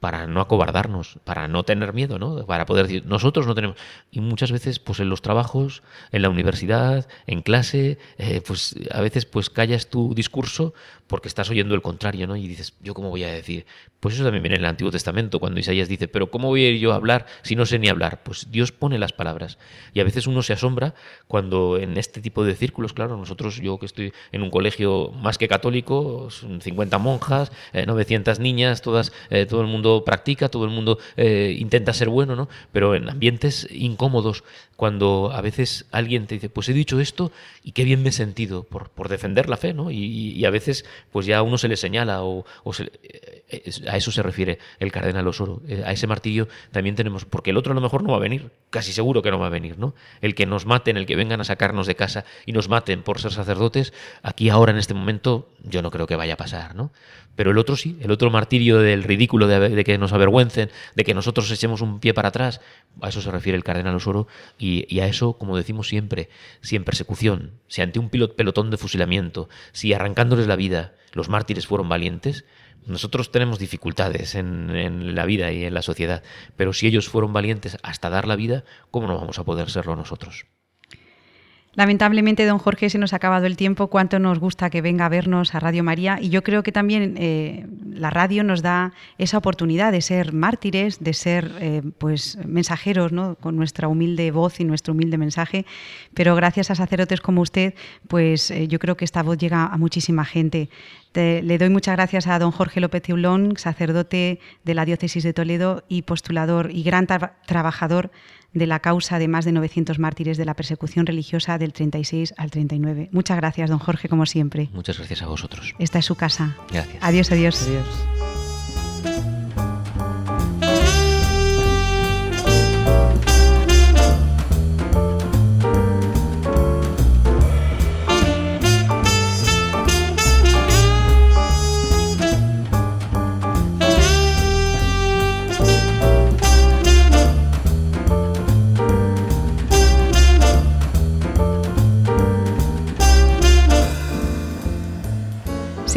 [SPEAKER 2] para no acobardarnos, para no tener miedo, ¿no? Para poder decir, nosotros no tenemos. Y muchas veces, pues en los trabajos, en la universidad, en clase, eh, pues a veces pues callas tu discurso porque estás oyendo el contrario, ¿no? Y dices, ¿yo cómo voy a decir? Pues eso también viene en el Antiguo Testamento, cuando Isaías dice, pero ¿cómo voy a ir yo a hablar si no sé ni hablar? Pues Dios pone las palabras. Y a veces uno se asombra cuando en este tipo de círculos, claro, nosotros, yo que estoy en un colegio más que católico, 50 monjas, eh, 900 niñas, todas, eh, todo el mundo practica, todo el mundo eh, intenta ser bueno, ¿no? Pero en ambientes incómodos, cuando a veces alguien te dice, pues he dicho esto y qué bien me he sentido por, defender la fe, ¿no? Y, a veces, pues ya a uno se le señala o, eh, a eso se refiere el cardenal Osoro, eh, a ese martillo también tenemos, porque el otro a lo mejor no va a venir, casi seguro que no va a venir, ¿no? El que nos maten, el que vengan a sacarnos de casa y nos maten por ser sacerdotes, aquí ahora en este momento yo no creo que vaya a pasar, ¿no? Pero el otro sí, el otro martirio del ridículo de, que nos avergüencen, de que nosotros echemos un pie para atrás, a eso se refiere el cardenal Osoro y, a eso, como decimos siempre, si en persecución, si ante un pelotón de fusilamiento, si arrancándoles la vida los mártires fueron valientes, nosotros tenemos dificultades en, la vida y en la sociedad, pero si ellos fueron valientes hasta dar la vida, ¿cómo no vamos a poder serlo nosotros?
[SPEAKER 1] Lamentablemente, don Jorge, se nos ha acabado el tiempo. Cuánto nos gusta que venga a vernos a Radio María. Y yo creo que también eh, la radio nos da esa oportunidad de ser mártires, de ser eh, pues mensajeros, ¿no? con nuestra humilde voz y nuestro humilde mensaje. Pero gracias a sacerdotes como usted, pues eh, yo creo que esta voz llega a muchísima gente. Te, le doy muchas gracias a don Jorge López Teulón, sacerdote de la diócesis de Toledo y postulador y gran tra trabajador de la causa de más de 900 mártires de la persecución religiosa del 36 al 39. Muchas gracias, don Jorge, como siempre.
[SPEAKER 2] Muchas gracias a vosotros.
[SPEAKER 1] Esta es su casa.
[SPEAKER 2] Gracias.
[SPEAKER 1] Adiós, adiós.
[SPEAKER 3] Adiós.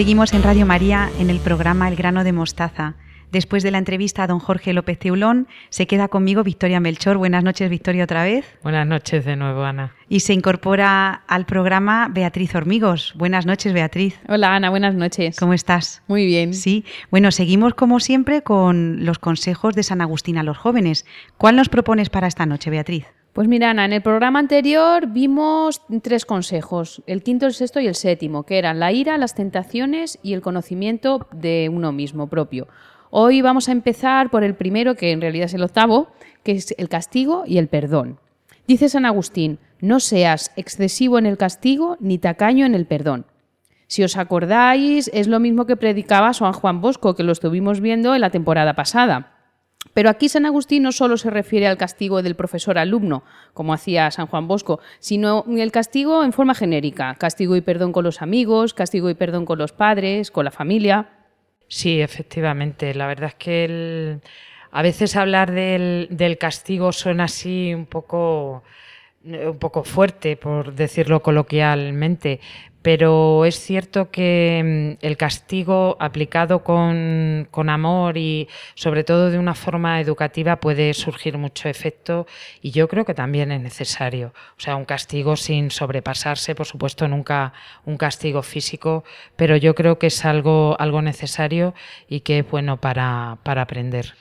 [SPEAKER 1] Seguimos en Radio María en el programa El grano de mostaza. Después de la entrevista a don Jorge López Teulón, se queda conmigo Victoria Melchor. Buenas noches, Victoria, otra vez.
[SPEAKER 3] Buenas noches de nuevo, Ana.
[SPEAKER 1] Y se incorpora al programa Beatriz Hormigos. Buenas noches, Beatriz.
[SPEAKER 4] Hola, Ana, buenas noches.
[SPEAKER 1] ¿Cómo estás?
[SPEAKER 4] Muy bien.
[SPEAKER 1] Sí. Bueno, seguimos como siempre con los consejos de San Agustín a los jóvenes. ¿Cuál nos propones para esta noche, Beatriz?
[SPEAKER 4] Pues mira, Ana, en el programa anterior vimos tres consejos, el quinto, el sexto y el séptimo, que eran la ira, las tentaciones y el conocimiento de uno mismo propio. Hoy vamos a empezar por el primero, que en realidad es el octavo, que es el castigo y el perdón. Dice San Agustín, no seas excesivo en el castigo ni tacaño en el perdón. Si os acordáis, es lo mismo que predicaba San Juan Bosco, que lo estuvimos viendo en la temporada pasada. Pero aquí San Agustín no solo se refiere al castigo del profesor-alumno, como hacía San Juan Bosco, sino el castigo en forma genérica, castigo y perdón con los amigos, castigo y perdón con los padres, con la familia.
[SPEAKER 3] Sí, efectivamente. La verdad es que a veces hablar del, del castigo suena así un poco, un poco fuerte, por decirlo coloquialmente, pero es cierto que mm, el castigo aplicado con, con amor y sobre todo de una forma educativa puede surgir mucho efecto y yo creo que también es necesario. O sea, un castigo sin sobrepasarse, por supuesto, nunca un castigo físico, pero yo creo que es algo, algo necesario y que es bueno para, para aprender.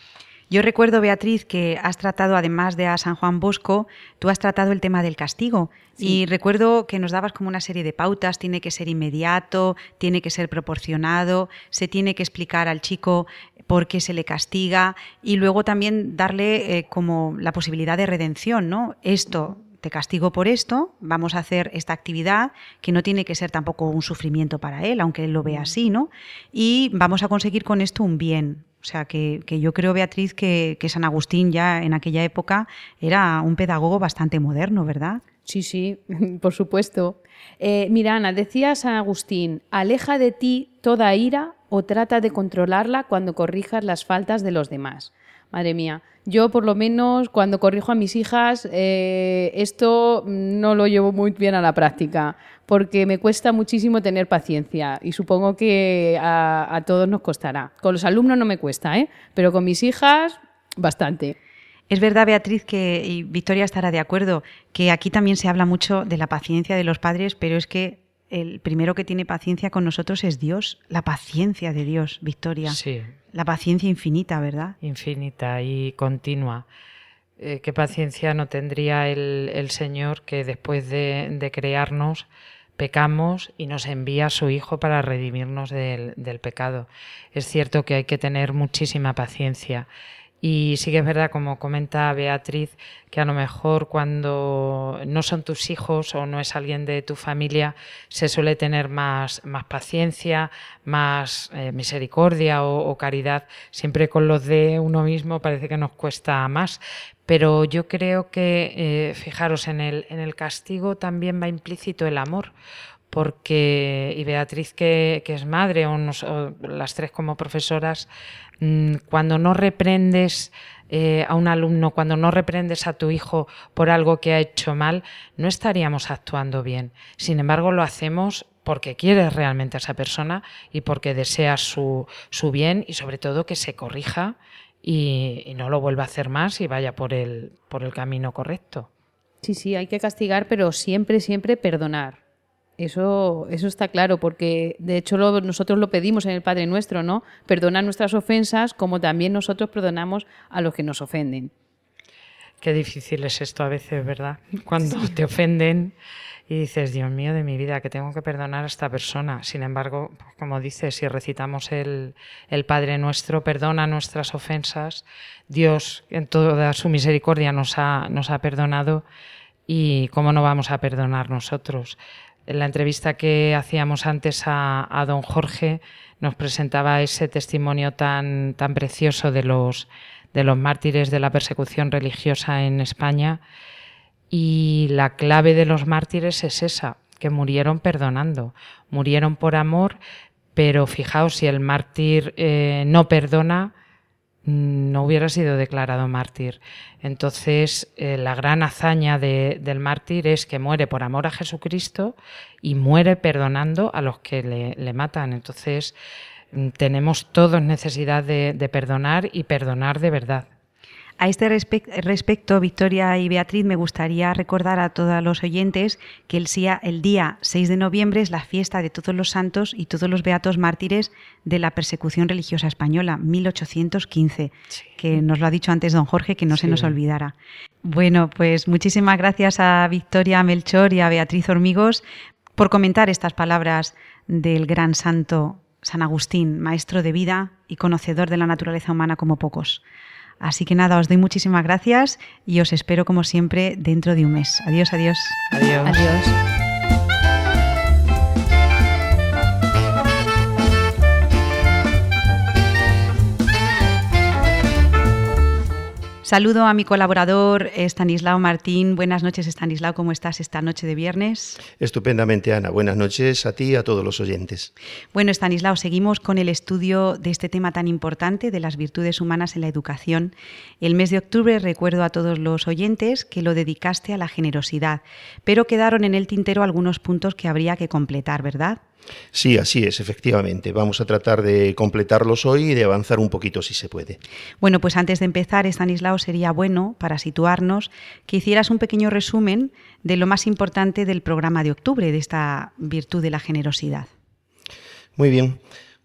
[SPEAKER 1] Yo recuerdo, Beatriz, que has tratado, además de a San Juan Bosco, tú has tratado el tema del castigo. Y recuerdo que nos dabas como una serie de pautas, tiene que ser inmediato, tiene que ser proporcionado, se tiene que explicar al chico por qué se le castiga y luego también darle eh, como la posibilidad de redención, ¿no? Esto te castigo por esto, vamos a hacer esta actividad que no tiene que ser tampoco un sufrimiento para él, aunque él lo vea así, ¿no? Y vamos a conseguir con esto un bien. O sea, que, que yo creo, Beatriz, que, que San Agustín ya en aquella época era un pedagogo bastante moderno, ¿verdad?
[SPEAKER 4] Sí, sí, por supuesto. Eh, mira, Ana, decía San Agustín, aleja de ti toda ira o trata de controlarla cuando corrijas las faltas de los demás. Madre mía, yo por lo menos cuando corrijo a mis hijas, eh, esto no lo llevo muy bien a la práctica, porque me cuesta muchísimo tener paciencia y supongo que a, todos nos costará. Con los alumnos no me cuesta, ¿eh? pero con mis hijas bastante.
[SPEAKER 1] Es verdad, Beatriz, que y Victoria estará de acuerdo, que aquí también se habla mucho de la paciencia de los padres, pero es que el primero que tiene paciencia con nosotros es Dios, la paciencia de Dios, Victoria.
[SPEAKER 3] Sí,
[SPEAKER 1] La paciencia infinita, ¿verdad?
[SPEAKER 3] infinita y continua. Eh, qué paciencia no tendría el, el Señor que después de, de crearnos pecamos y nos envía a su Hijo para redimirnos del, del pecado. Es cierto que hay que tener muchísima paciencia. Y sí que es verdad, como comenta Beatriz, que a lo mejor cuando no son tus hijos o no es alguien de tu familia, se suele tener más, más paciencia, más eh, misericordia o, caridad. Siempre con los de uno mismo parece que nos cuesta más. Pero yo creo que, eh, fijaros, en el, en el castigo también va implícito el amor porque, y Beatriz que, es madre, o, nos- o las tres como profesoras, mm, cuando no reprendes eh, a un alumno, cuando no reprendes a tu hijo por algo que ha hecho mal, no estaríamos actuando bien. Sin embargo, lo hacemos porque quieres realmente a esa persona y porque deseas su, su bien y sobre todo que se corrija y, y no lo vuelva a hacer más y vaya por el, por el camino correcto.
[SPEAKER 4] Sí, sí, hay que castigar, pero siempre, siempre perdonar. Eso, eso está claro, porque de hecho lo- nosotros lo pedimos en el Padre Nuestro, ¿no? Perdonar nuestras ofensas como también nosotros perdonamos a los que nos ofenden.
[SPEAKER 3] Qué difícil es esto a veces, ¿verdad? Cuando te ofenden y dices, Dios mío de mi vida, que tengo que perdonar a esta persona. Sin embargo, pues, como dices, si recitamos el, el Padre Nuestro, perdona nuestras ofensas, Dios en toda su misericordia nos ha, nos ha perdonado y cómo no vamos a perdonar nosotros. En la entrevista que hacíamos antes a, don Jorge nos presentaba ese testimonio tan, tan precioso de los, de los mártires de la persecución religiosa en España. Y la clave de los mártires es esa, que murieron perdonando, murieron por amor, pero fijaos, si el mártir eh, no perdona, no hubiera sido declarado mártir. Entonces, eh, la gran hazaña de- del mártir es que muere por amor a Jesucristo y muere perdonando a los que le, matan. Entonces, mm, tenemos todos necesidad de perdonar y perdonar de verdad.
[SPEAKER 1] A este respec- respecto, Victoria y Beatriz, me gustaría recordar a todos los oyentes que el, sia- el día 6 de noviembre es la fiesta de todos los santos y todos los beatos mártires de la persecución religiosa española, 1815, que nos lo ha dicho antes don Jorge, que no se nos olvidara. Bueno, pues muchísimas gracias a Victoria Melchor y a Beatriz Hormigos por comentar estas palabras del gran santo San Agustín, maestro de vida y conocedor de la naturaleza humana como pocos. Así que nada, os doy muchísimas gracias y os espero como siempre dentro de un mes. Adiós, adiós.
[SPEAKER 3] Adiós.
[SPEAKER 6] Adiós.
[SPEAKER 1] Saludo a mi colaborador Estanislao Martín. Buenas noches, Estanislao. ¿Cómo estás esta noche de viernes?
[SPEAKER 7] Estupendamente, Ana. Buenas noches a ti y a todos los oyentes.
[SPEAKER 1] Bueno, Estanislao, seguimos con el estudio de este tema tan importante de las virtudes humanas en la educación. El mes de octubre recuerdo a todos los oyentes que lo dedicaste a la generosidad, pero quedaron en el tintero algunos puntos que habría que completar, ¿verdad?
[SPEAKER 7] Sí, así es, efectivamente. Vamos a tratar de completarlos hoy y de avanzar un poquito si se puede.
[SPEAKER 1] Bueno, pues antes de empezar, Estanislao, sería bueno, para situarnos, que hicieras un pequeño resumen de lo más importante del programa de octubre, de esta virtud de la generosidad.
[SPEAKER 7] Muy bien.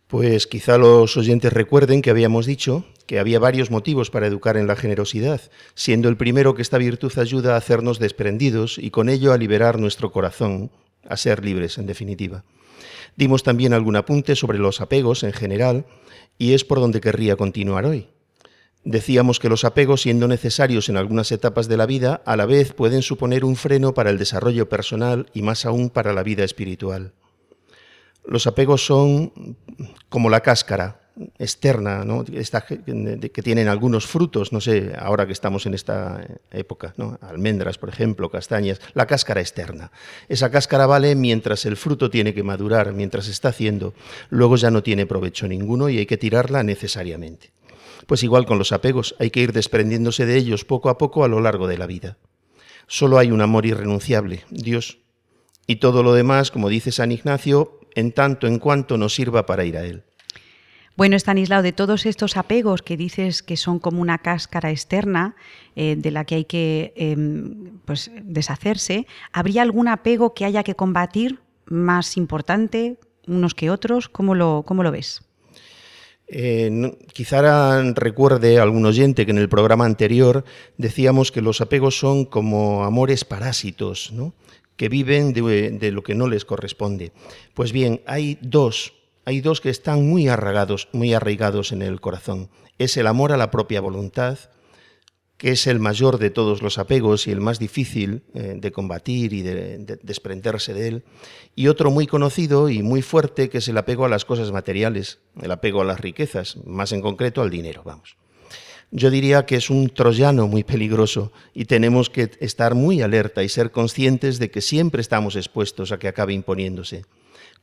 [SPEAKER 7] Pues quizá los oyentes recuerden que habíamos dicho que había varios motivos para educar en la generosidad, siendo el primero que esta virtud ayuda a hacernos desprendidos y con ello a liberar nuestro corazón, a ser libres, en definitiva. Dimos también algún apunte sobre los apegos en general y es por donde querría continuar hoy. Decíamos que los apegos, siendo necesarios en algunas etapas de la vida, a la vez pueden suponer un freno para el desarrollo personal y más aún para la vida espiritual. Los apegos son como la cáscara externa, que tienen algunos frutos, no sé, ahora que estamos en esta época, ¿no? almendras, por ejemplo, castañas, la cáscara externa. Esa cáscara vale mientras el fruto tiene que madurar, mientras está haciendo, luego ya no tiene provecho ninguno y hay que tirarla necesariamente. Pues igual con los apegos, hay que ir desprendiéndose de ellos poco a poco a lo largo de la vida. Solo hay un amor irrenunciable, Dios, y todo lo demás, como dice San Ignacio, en tanto en cuanto nos sirva para ir a Él.
[SPEAKER 1] Bueno, Estanislao, de todos estos apegos que dices que son como una cáscara externa eh, de la que hay que eh, pues, deshacerse, ¿habría algún apego que haya que combatir más importante, unos que otros? ¿Cómo lo, cómo lo ves?
[SPEAKER 7] Eh, quizá recuerde algún oyente que en el programa anterior decíamos que los apegos son como amores parásitos, ¿no? que viven de, lo que no les corresponde. Pues bien, hay dos, hay dos que están muy arraigados, muy arraigados en el corazón. Es el amor a la propia voluntad, que es el mayor de todos los apegos y el más difícil eh, de combatir y de, de, desprenderse de él, y otro muy conocido y muy fuerte, que es el apego a las cosas materiales, el apego a las riquezas, más en concreto al dinero, vamos. Yo diría que es un troyano muy peligroso y tenemos que estar muy alerta y ser conscientes de que siempre estamos expuestos a que acabe imponiéndose.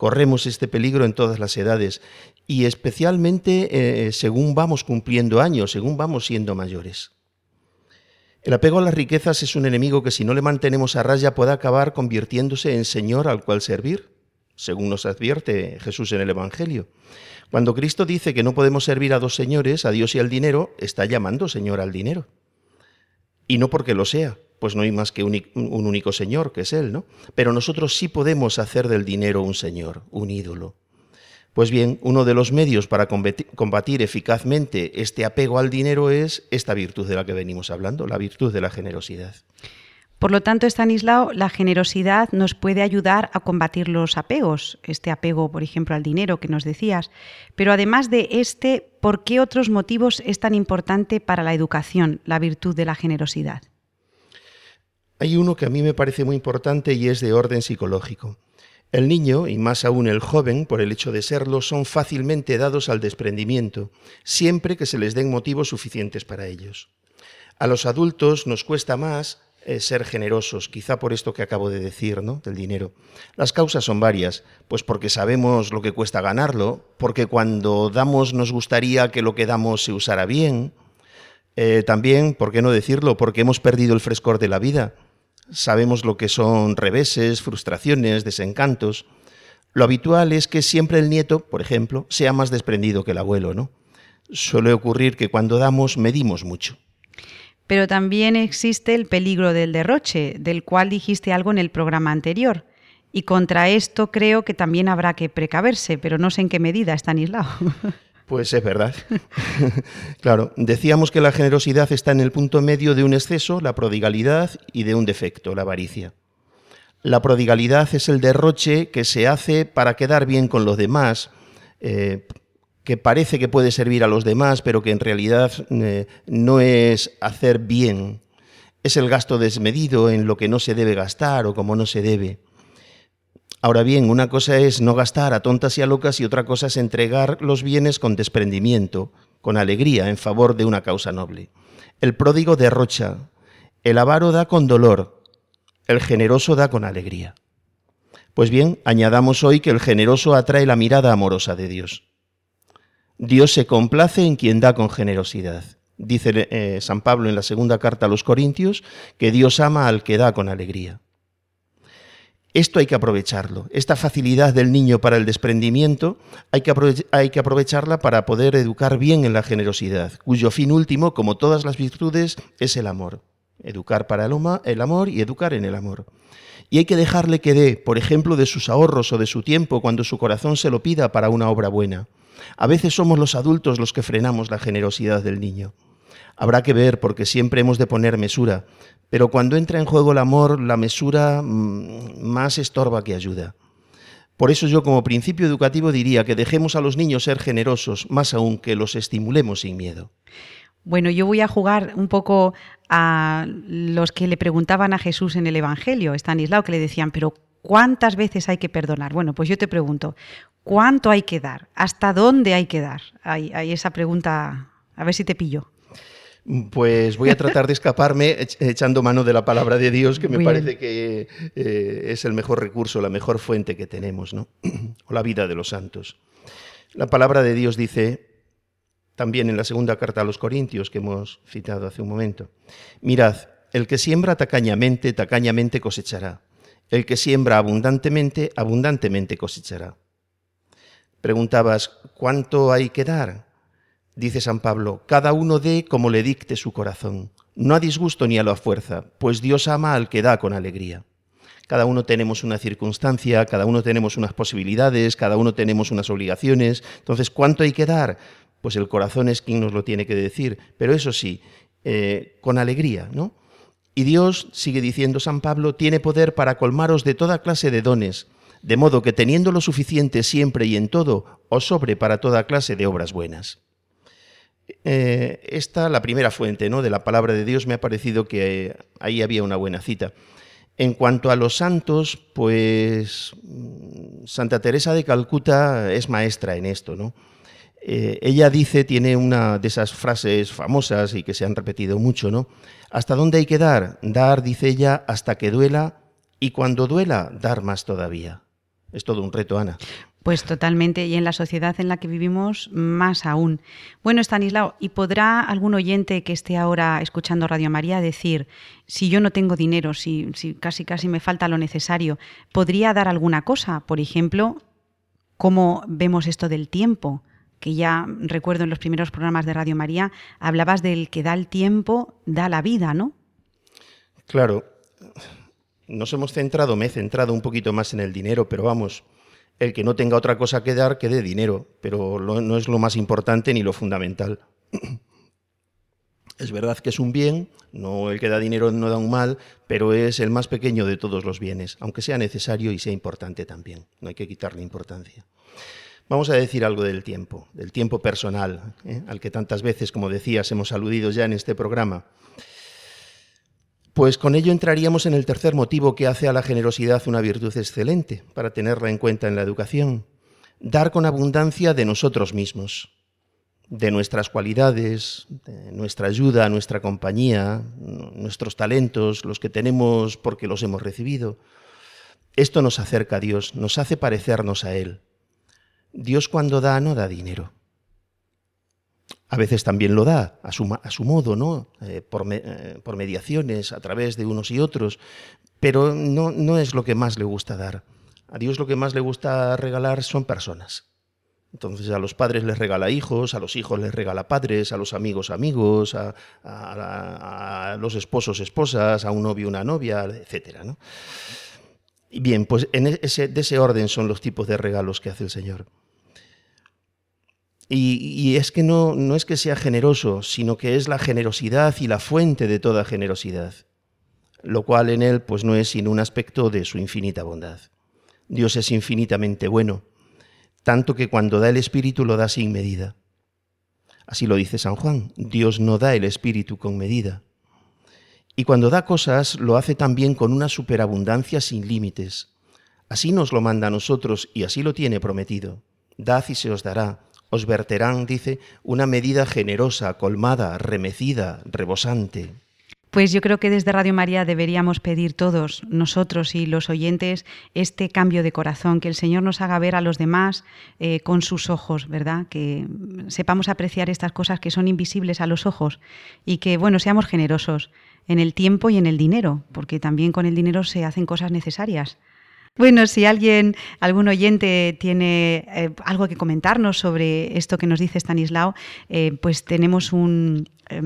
[SPEAKER 7] Corremos este peligro en todas las edades y especialmente eh, según vamos cumpliendo años, según vamos siendo mayores. El apego a las riquezas es un enemigo que si no le mantenemos a raya puede acabar convirtiéndose en Señor al cual servir, según nos advierte Jesús en el Evangelio. Cuando Cristo dice que no podemos servir a dos señores, a Dios y al dinero, está llamando Señor al dinero. Y no porque lo sea, pues no hay más que un, único Señor, que es Él, ¿no? Pero nosotros sí podemos hacer del dinero un Señor, un ídolo. Pues bien, uno de los medios para combatir eficazmente este apego al dinero es esta virtud de la que venimos hablando, la virtud de la generosidad.
[SPEAKER 1] Por lo tanto, Stanislao, la generosidad nos puede ayudar a combatir los apegos, este apego, por ejemplo, al dinero que nos decías. Pero además de este, ¿por qué otros motivos es tan importante para la educación la virtud de la generosidad?
[SPEAKER 7] Hay uno que a mí me parece muy importante y es de orden psicológico. El niño, y más aún el joven, por el hecho de serlo, son fácilmente dados al desprendimiento, siempre que se les den motivos suficientes para ellos. A los adultos nos cuesta más eh, ser generosos, quizá por esto que acabo de decir, ¿no? Del dinero. Las causas son varias, pues porque sabemos lo que cuesta ganarlo, porque cuando damos nos gustaría que lo que damos se usara bien. Eh, también, ¿por qué no decirlo? Porque hemos perdido el frescor de la vida. Sabemos lo que son reveses, frustraciones, desencantos. Lo habitual es que siempre el nieto, por ejemplo, sea más desprendido que el abuelo, ¿no? Suele ocurrir que cuando damos medimos mucho.
[SPEAKER 1] Pero también existe el peligro del derroche, del cual dijiste algo en el programa anterior. Y contra esto creo que también habrá que precaverse, pero no sé en qué medida, Stanislao.
[SPEAKER 7] Pues es verdad. claro, decíamos que la generosidad está en el punto medio de un exceso, la prodigalidad, y de un defecto, la avaricia. La prodigalidad es el derroche que se hace para quedar bien con los demás, eh, que parece que puede servir a los demás, pero que en realidad eh, no es hacer bien. Es el gasto desmedido en lo que no se debe gastar o como no se debe. Ahora bien, una cosa es no gastar a tontas y a locas y otra cosa es entregar los bienes con desprendimiento, con alegría, en favor de una causa noble. El pródigo derrocha, el avaro da con dolor, el generoso da con alegría. Pues bien, añadamos hoy que el generoso atrae la mirada amorosa de Dios. Dios se complace en quien da con generosidad. Dice eh, San Pablo en la segunda carta a los Corintios que Dios ama al que da con alegría. Esto hay que aprovecharlo. Esta facilidad del niño para el desprendimiento hay que, hay que, aprovecharla para poder educar bien en la generosidad, cuyo fin último, como todas las virtudes, es el amor. Educar para el, el amor y educar en el amor. Y hay que dejarle que dé, por ejemplo, de sus ahorros o de su tiempo cuando su corazón se lo pida para una obra buena. A veces somos los adultos los que frenamos la generosidad del niño. Habrá que ver porque siempre hemos de poner mesura, pero cuando entra en juego el amor, la mesura mm, más estorba que ayuda. Por eso yo como principio educativo diría que dejemos a los niños ser generosos, más aún que los estimulemos sin miedo.
[SPEAKER 1] Bueno, yo voy a jugar un poco a los que le preguntaban a Jesús en el Evangelio, Estanislao, que le decían, pero ¿cuántas veces hay que perdonar? Bueno, pues yo te pregunto, ¿Cuánto hay que dar? ¿Hasta dónde hay que dar? Hay, esa pregunta, a ver si te pillo.
[SPEAKER 7] Pues voy a tratar de escaparme echando mano de la palabra de Dios, que me parece que eh, es el mejor recurso, la mejor fuente que tenemos, ¿no? o la vida de los santos. La palabra de Dios dice, también en la segunda carta a los Corintios que hemos citado hace un momento, mirad, el que siembra tacañamente, tacañamente cosechará. El que siembra abundantemente, abundantemente cosechará. Preguntabas, ¿cuánto hay que dar? Dice San Pablo, cada uno dé como le dicte su corazón, no a disgusto ni a la fuerza, pues Dios ama al que da con alegría. Cada uno tenemos una circunstancia, cada uno tenemos unas posibilidades, cada uno tenemos unas obligaciones. Entonces, ¿cuánto hay que dar? Pues el corazón es quien nos lo tiene que decir, pero eso sí, eh, con alegría, ¿no? Y Dios, sigue diciendo San Pablo, tiene poder para colmaros de toda clase de dones, de modo que teniendo lo suficiente siempre y en todo, os sobre para toda clase de obras buenas. Eh, esta, la primera fuente ¿no? de la palabra de Dios, me ha parecido que ahí había una buena cita. En cuanto a los santos, pues Santa Teresa de Calcuta es maestra en esto, ¿no? Eh, ella dice, tiene una de esas frases famosas y que se han repetido mucho, ¿no? ¿Hasta dónde hay que dar? Dar, dice ella, hasta que duela y cuando duela, dar más todavía. Es todo un reto, Ana.
[SPEAKER 1] Pues totalmente, y en la sociedad en la que vivimos más aún. Bueno, Stanislao, ¿y podrá algún oyente que esté ahora escuchando Radio María decir, si yo no tengo dinero, si, si casi casi me falta lo necesario, ¿podría dar alguna cosa? Por ejemplo, ¿cómo vemos esto del tiempo? que ya recuerdo en los primeros programas de Radio María, hablabas del que da el tiempo, da la vida, ¿no?
[SPEAKER 7] Claro, nos hemos centrado, me he centrado un poquito más en el dinero, pero vamos, el que no tenga otra cosa que dar, que dé dinero, pero no es lo más importante ni lo fundamental. Es verdad que es un bien, no el que da dinero no da un mal, pero es el más pequeño de todos los bienes, aunque sea necesario y sea importante también. No hay que quitarle importancia. Vamos a decir algo del tiempo, del tiempo personal, ¿eh? al que tantas veces, como decías, hemos aludido ya en este programa. Pues con ello entraríamos en el tercer motivo que hace a la generosidad una virtud excelente para tenerla en cuenta en la educación, dar con abundancia de nosotros mismos. de nuestras cualidades, de nuestra ayuda, nuestra compañía, nuestros talentos, los que tenemos porque los hemos recibido. Esto nos acerca a Dios, nos hace parecernos a Él. Dios cuando da no da dinero. A veces también lo da a su, a su modo, ¿no? Eh, por, eh, por, mediaciones, a través de unos y otros, pero no, no es lo que más le gusta dar. A Dios lo que más le gusta regalar son personas. Entonces a los padres les regala hijos, a los hijos les regala padres, a los amigos amigos, a, a, los esposos esposas, a un novio una novia, etc. ¿no? Bien, pues en ese, de ese orden son los tipos de regalos que hace el Señor. Y, es que no, no es que sea generoso, sino que es la generosidad y la fuente de toda generosidad, lo cual en él pues no es sino un aspecto de su infinita bondad. Dios es infinitamente bueno, tanto que cuando da el Espíritu lo da sin medida. Así lo dice San Juan, Dios no da el Espíritu con medida. Y cuando da cosas lo hace también con una superabundancia sin límites. Así nos lo manda a nosotros y así lo tiene prometido. Dad y se os dará, os verterán, dice, una medida generosa, colmada, remecida, rebosante.
[SPEAKER 1] Pues yo creo que desde Radio María deberíamos pedir todos, nosotros y los oyentes, este cambio de corazón, que el Señor nos haga ver a los demás eh, con sus ojos, ¿verdad? Que sepamos apreciar estas cosas que son invisibles a los ojos y que, bueno, seamos generosos en el tiempo y en el dinero, porque también con el dinero se hacen cosas necesarias. Bueno, si alguien, algún oyente tiene eh, algo que comentarnos sobre esto que nos dice Stanislao, eh, pues tenemos un, eh,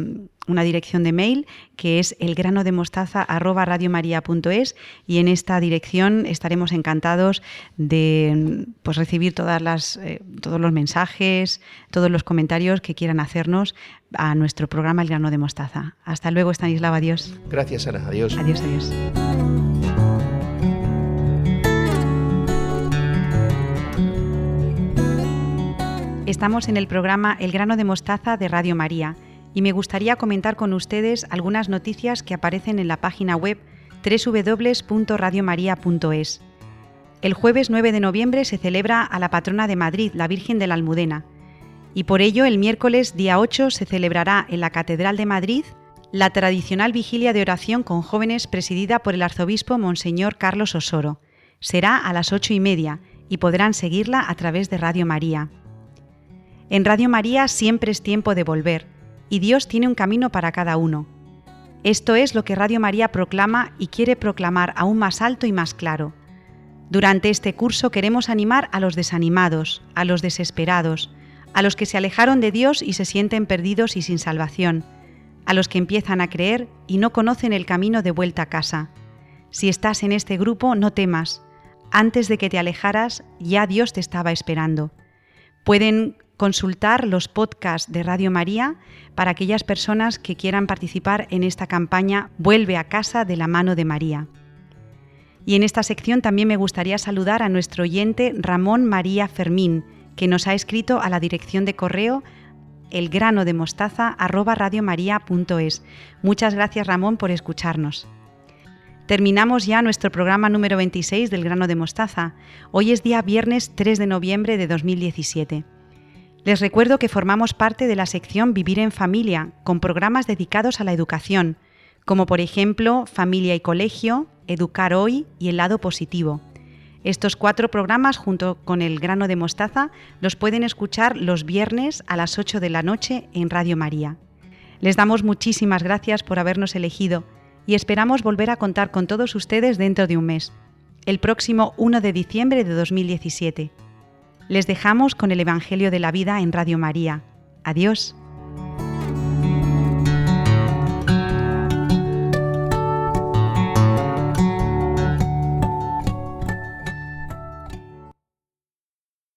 [SPEAKER 1] una dirección de mail que es elgranodemostaza@radiomaria.es y en esta dirección estaremos encantados de pues, recibir todas las, eh, todos los mensajes, todos los comentarios que quieran hacernos a nuestro programa El grano de mostaza. Hasta luego, Stanislao, adiós.
[SPEAKER 7] Gracias, Ana, adiós.
[SPEAKER 1] Adiós, adiós. Estamos en el programa El grano de mostaza de Radio María y me gustaría comentar con ustedes algunas noticias que aparecen en la página web www.radiomaria.es. El jueves 9 de noviembre se celebra a la patrona de Madrid, la Virgen de la Almudena, y por ello el miércoles día 8 se celebrará en la Catedral de Madrid la tradicional vigilia de oración con jóvenes presidida por el arzobispo Monseñor Carlos Osoro. Será a las ocho y media y podrán seguirla a través de Radio María. En Radio María siempre es tiempo de volver, y Dios tiene un camino para cada uno. Esto es lo que Radio María proclama y quiere proclamar aún más alto y más claro. Durante este curso queremos animar a los desanimados, a los desesperados, a los que se alejaron de Dios y se sienten perdidos y sin salvación, a los que empiezan a creer y no conocen el camino de vuelta a casa. Si estás en este grupo, no temas. Antes de que te alejaras, ya Dios te estaba esperando. Pueden consultar los podcasts de Radio María para aquellas personas que quieran participar en esta campaña Vuelve a casa de la mano de María. Y en esta sección también me gustaría saludar a nuestro oyente Ramón María Fermín, que nos ha escrito a la dirección de correo elgranodemostaza@radiomaria.es. Muchas gracias Ramón por escucharnos. Terminamos ya nuestro programa número 26 del grano de mostaza. Hoy es día viernes 3 de noviembre de 2017. Les recuerdo que formamos parte de la sección Vivir en Familia, con programas dedicados a la educación, como por ejemplo Familia y Colegio, Educar Hoy y El Lado Positivo. Estos cuatro programas, junto con el grano de mostaza, los pueden escuchar los viernes a las 8 de la noche en Radio María. Les damos muchísimas gracias por habernos elegido y esperamos volver a contar con todos ustedes dentro de un mes, el próximo 1 de diciembre de 2017. Les dejamos con el Evangelio de la Vida en Radio María. Adiós.